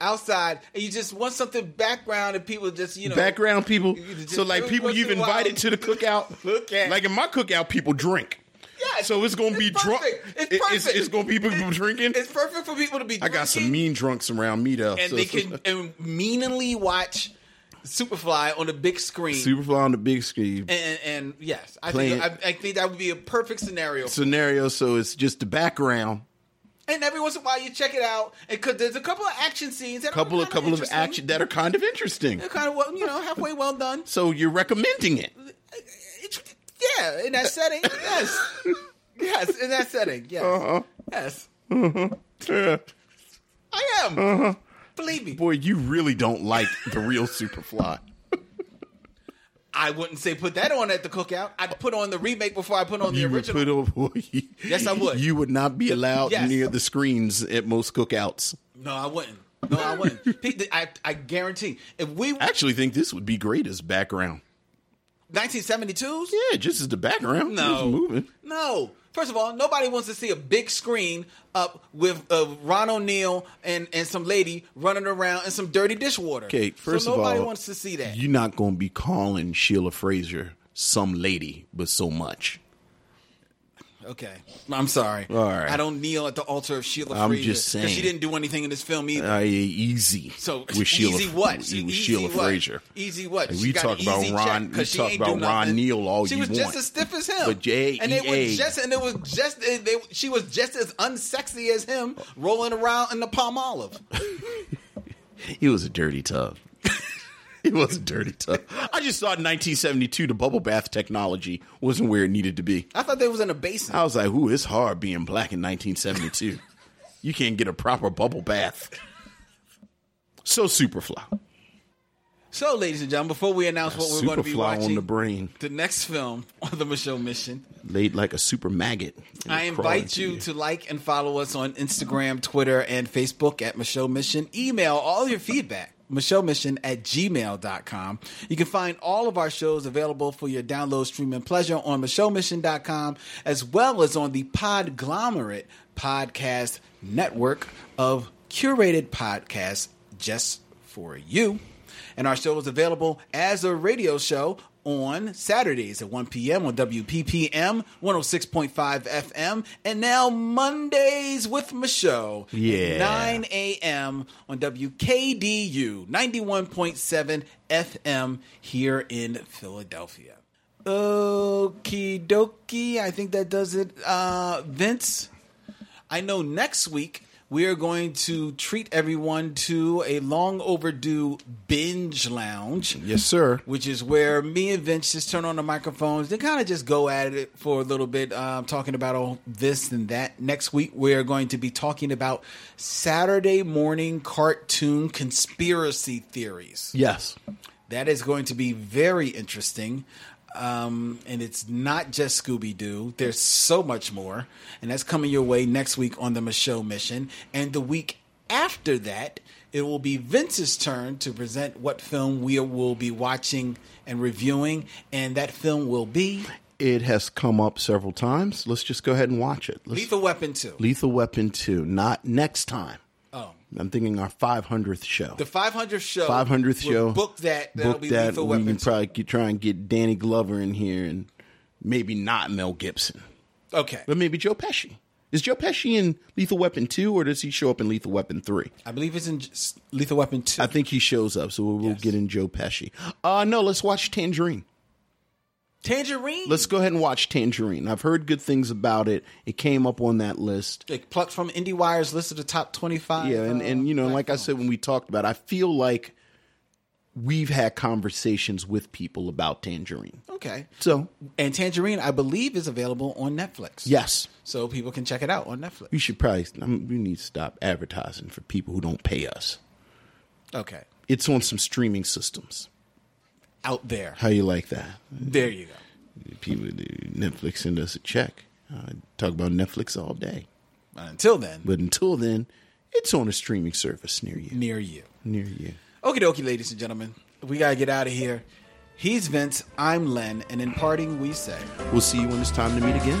outside, and you just want something background, and people just you know Background people. So like people you've invited to the cookout. Look at- like in my cookout, people drink. Yeah, So it's gonna be drunk. It's perfect. It's, gonna be people drinking. It's perfect for people to be. I got some mean drunks around me though. and so- they so- can and meaningly watch Superfly on the big screen. Superfly on the big screen and, and yes, I Playing- think I, I think that would be a perfect scenario. scenario. So it's just the background. and every once in a while, you check it out, and cause there's a couple of action scenes. That Couple are of couple of action that are kind of interesting. They're kind of well, you know, halfway well done. So you're recommending it. It's, yeah, in that setting, yes, yes, in that setting, yes, Uh-huh. yes, Yeah. I am. Uh-huh. Believe me, Boy, you really don't like the real Superfly. I wouldn't say put that on at the cookout. I'd put on the remake before I put on the You would original. put over. Yes, I would. You would not be allowed Yes. near the screens at most cookouts. no, I wouldn't. No, I wouldn't. I, I guarantee. If we I actually think this would be great as background. 1972s, Yeah, just as the background. No. Moving. No. First of all, nobody wants to see a big screen up with uh, Ron O'Neal and, and some lady running around in some dirty dishwater. Okay, first so of all, nobody wants to see that. You're not going to be calling Sheila Frazier some lady, but so much. Okay, I'm sorry. All right. I don't kneel at the altar of Sheila I'm just 'cause saying. she didn't do anything in this film either. Uh, easy. so with Sheila, easy what? With easy Sheila what? Frazier. Easy what? Like, we got talk an about easy Ron- check we 'cause she talk ain't about do Ron nothing. Neal all She you was just want. as stiff as him. But J- and it was just and it was just they, she was just as unsexy as him rolling around in the palm olive. He was a dirty tub. He was a dirty tub. I just thought in 1972 the bubble bath technology wasn't where it needed to be. I thought they was in a basin. I was like, "Ooh, it's hard being black in 1972. you can't get a proper bubble bath." So Superfly, So, ladies and gentlemen, before we announce what we're going to be watching, on the brain, the next film on the Micheaux Mission, laid like a super maggot. I invite into you to like and follow us on Instagram, Twitter, and Facebook at Micheaux Mission. Email all your feedback. Micheaux Mission at gmail.com. You can find all of our shows available for your download, stream, and pleasure on MicheauxMission.com, as well as on the Podglomerate podcast network of curated podcasts just for you. And our show is available as a radio show on Saturdays at 1 p.m. on WPPM 106.5 FM, and now Mondays with Michelle Yeah. at 9 a.m. on WKDU 91.7 FM here in Philadelphia. Okie dokie, I think that does it. Uh, Vince, I know next week we are going to treat everyone to a long overdue binge lounge Yes, sir. which is where me and Vince just turn on the microphones and kind of just go at it for a little bit, um, talking about all this and that. Next week, we're going to be talking about Saturday morning cartoon conspiracy theories. Yes. That is going to be very interesting. Um, and it's not just Scooby Doo. There's so much more. And that's coming your way next week on the Micheaux Mission. And the week after that, it will be Vince's turn to present what film we will be watching and reviewing. And that film will be It has come up several times. Let's just go ahead and watch it. Let's, Lethal Weapon 2. Lethal Weapon 2, not next time. I'm thinking our 500th show. The 500th show. 500th we'll show. Book that. That'll Book be that. Lethal we Weapon can probably try and get Danny Glover in here and maybe not Mel Gibson, Okay. but maybe Joe Pesci. Is Joe Pesci in Lethal Weapon 2 or does he show up in Lethal Weapon 3? I believe it's in Lethal Weapon 2. I think he shows up, so we'll, we'll Yes. get in Joe Pesci. Uh, no, let's watch Tangerine. Tangerine. Let's go ahead and watch Tangerine. I've heard good things about it. It came up on that list. Like plucked from IndieWire's list of the top 25. Yeah, and, uh, and you know, like I said when we talked about it, I feel like we've had conversations with people about Tangerine. Okay. So, And Tangerine, I believe, is available on Netflix. yes, So people can check it out on Netflix. You should probably, I mean, we need to stop advertising for people who don't pay us. Okay. It's on some streaming systems. Out there. How you like that? There you go. People, do Netflix send us a check. I talk about Netflix all day. Until then, But until then, It's on a streaming service near you. near you. Near you. Okie dokie, ladies and gentlemen. We gotta get out of here. He's Vince, I'm Len, and in parting we say We'll see you when it's time to meet again.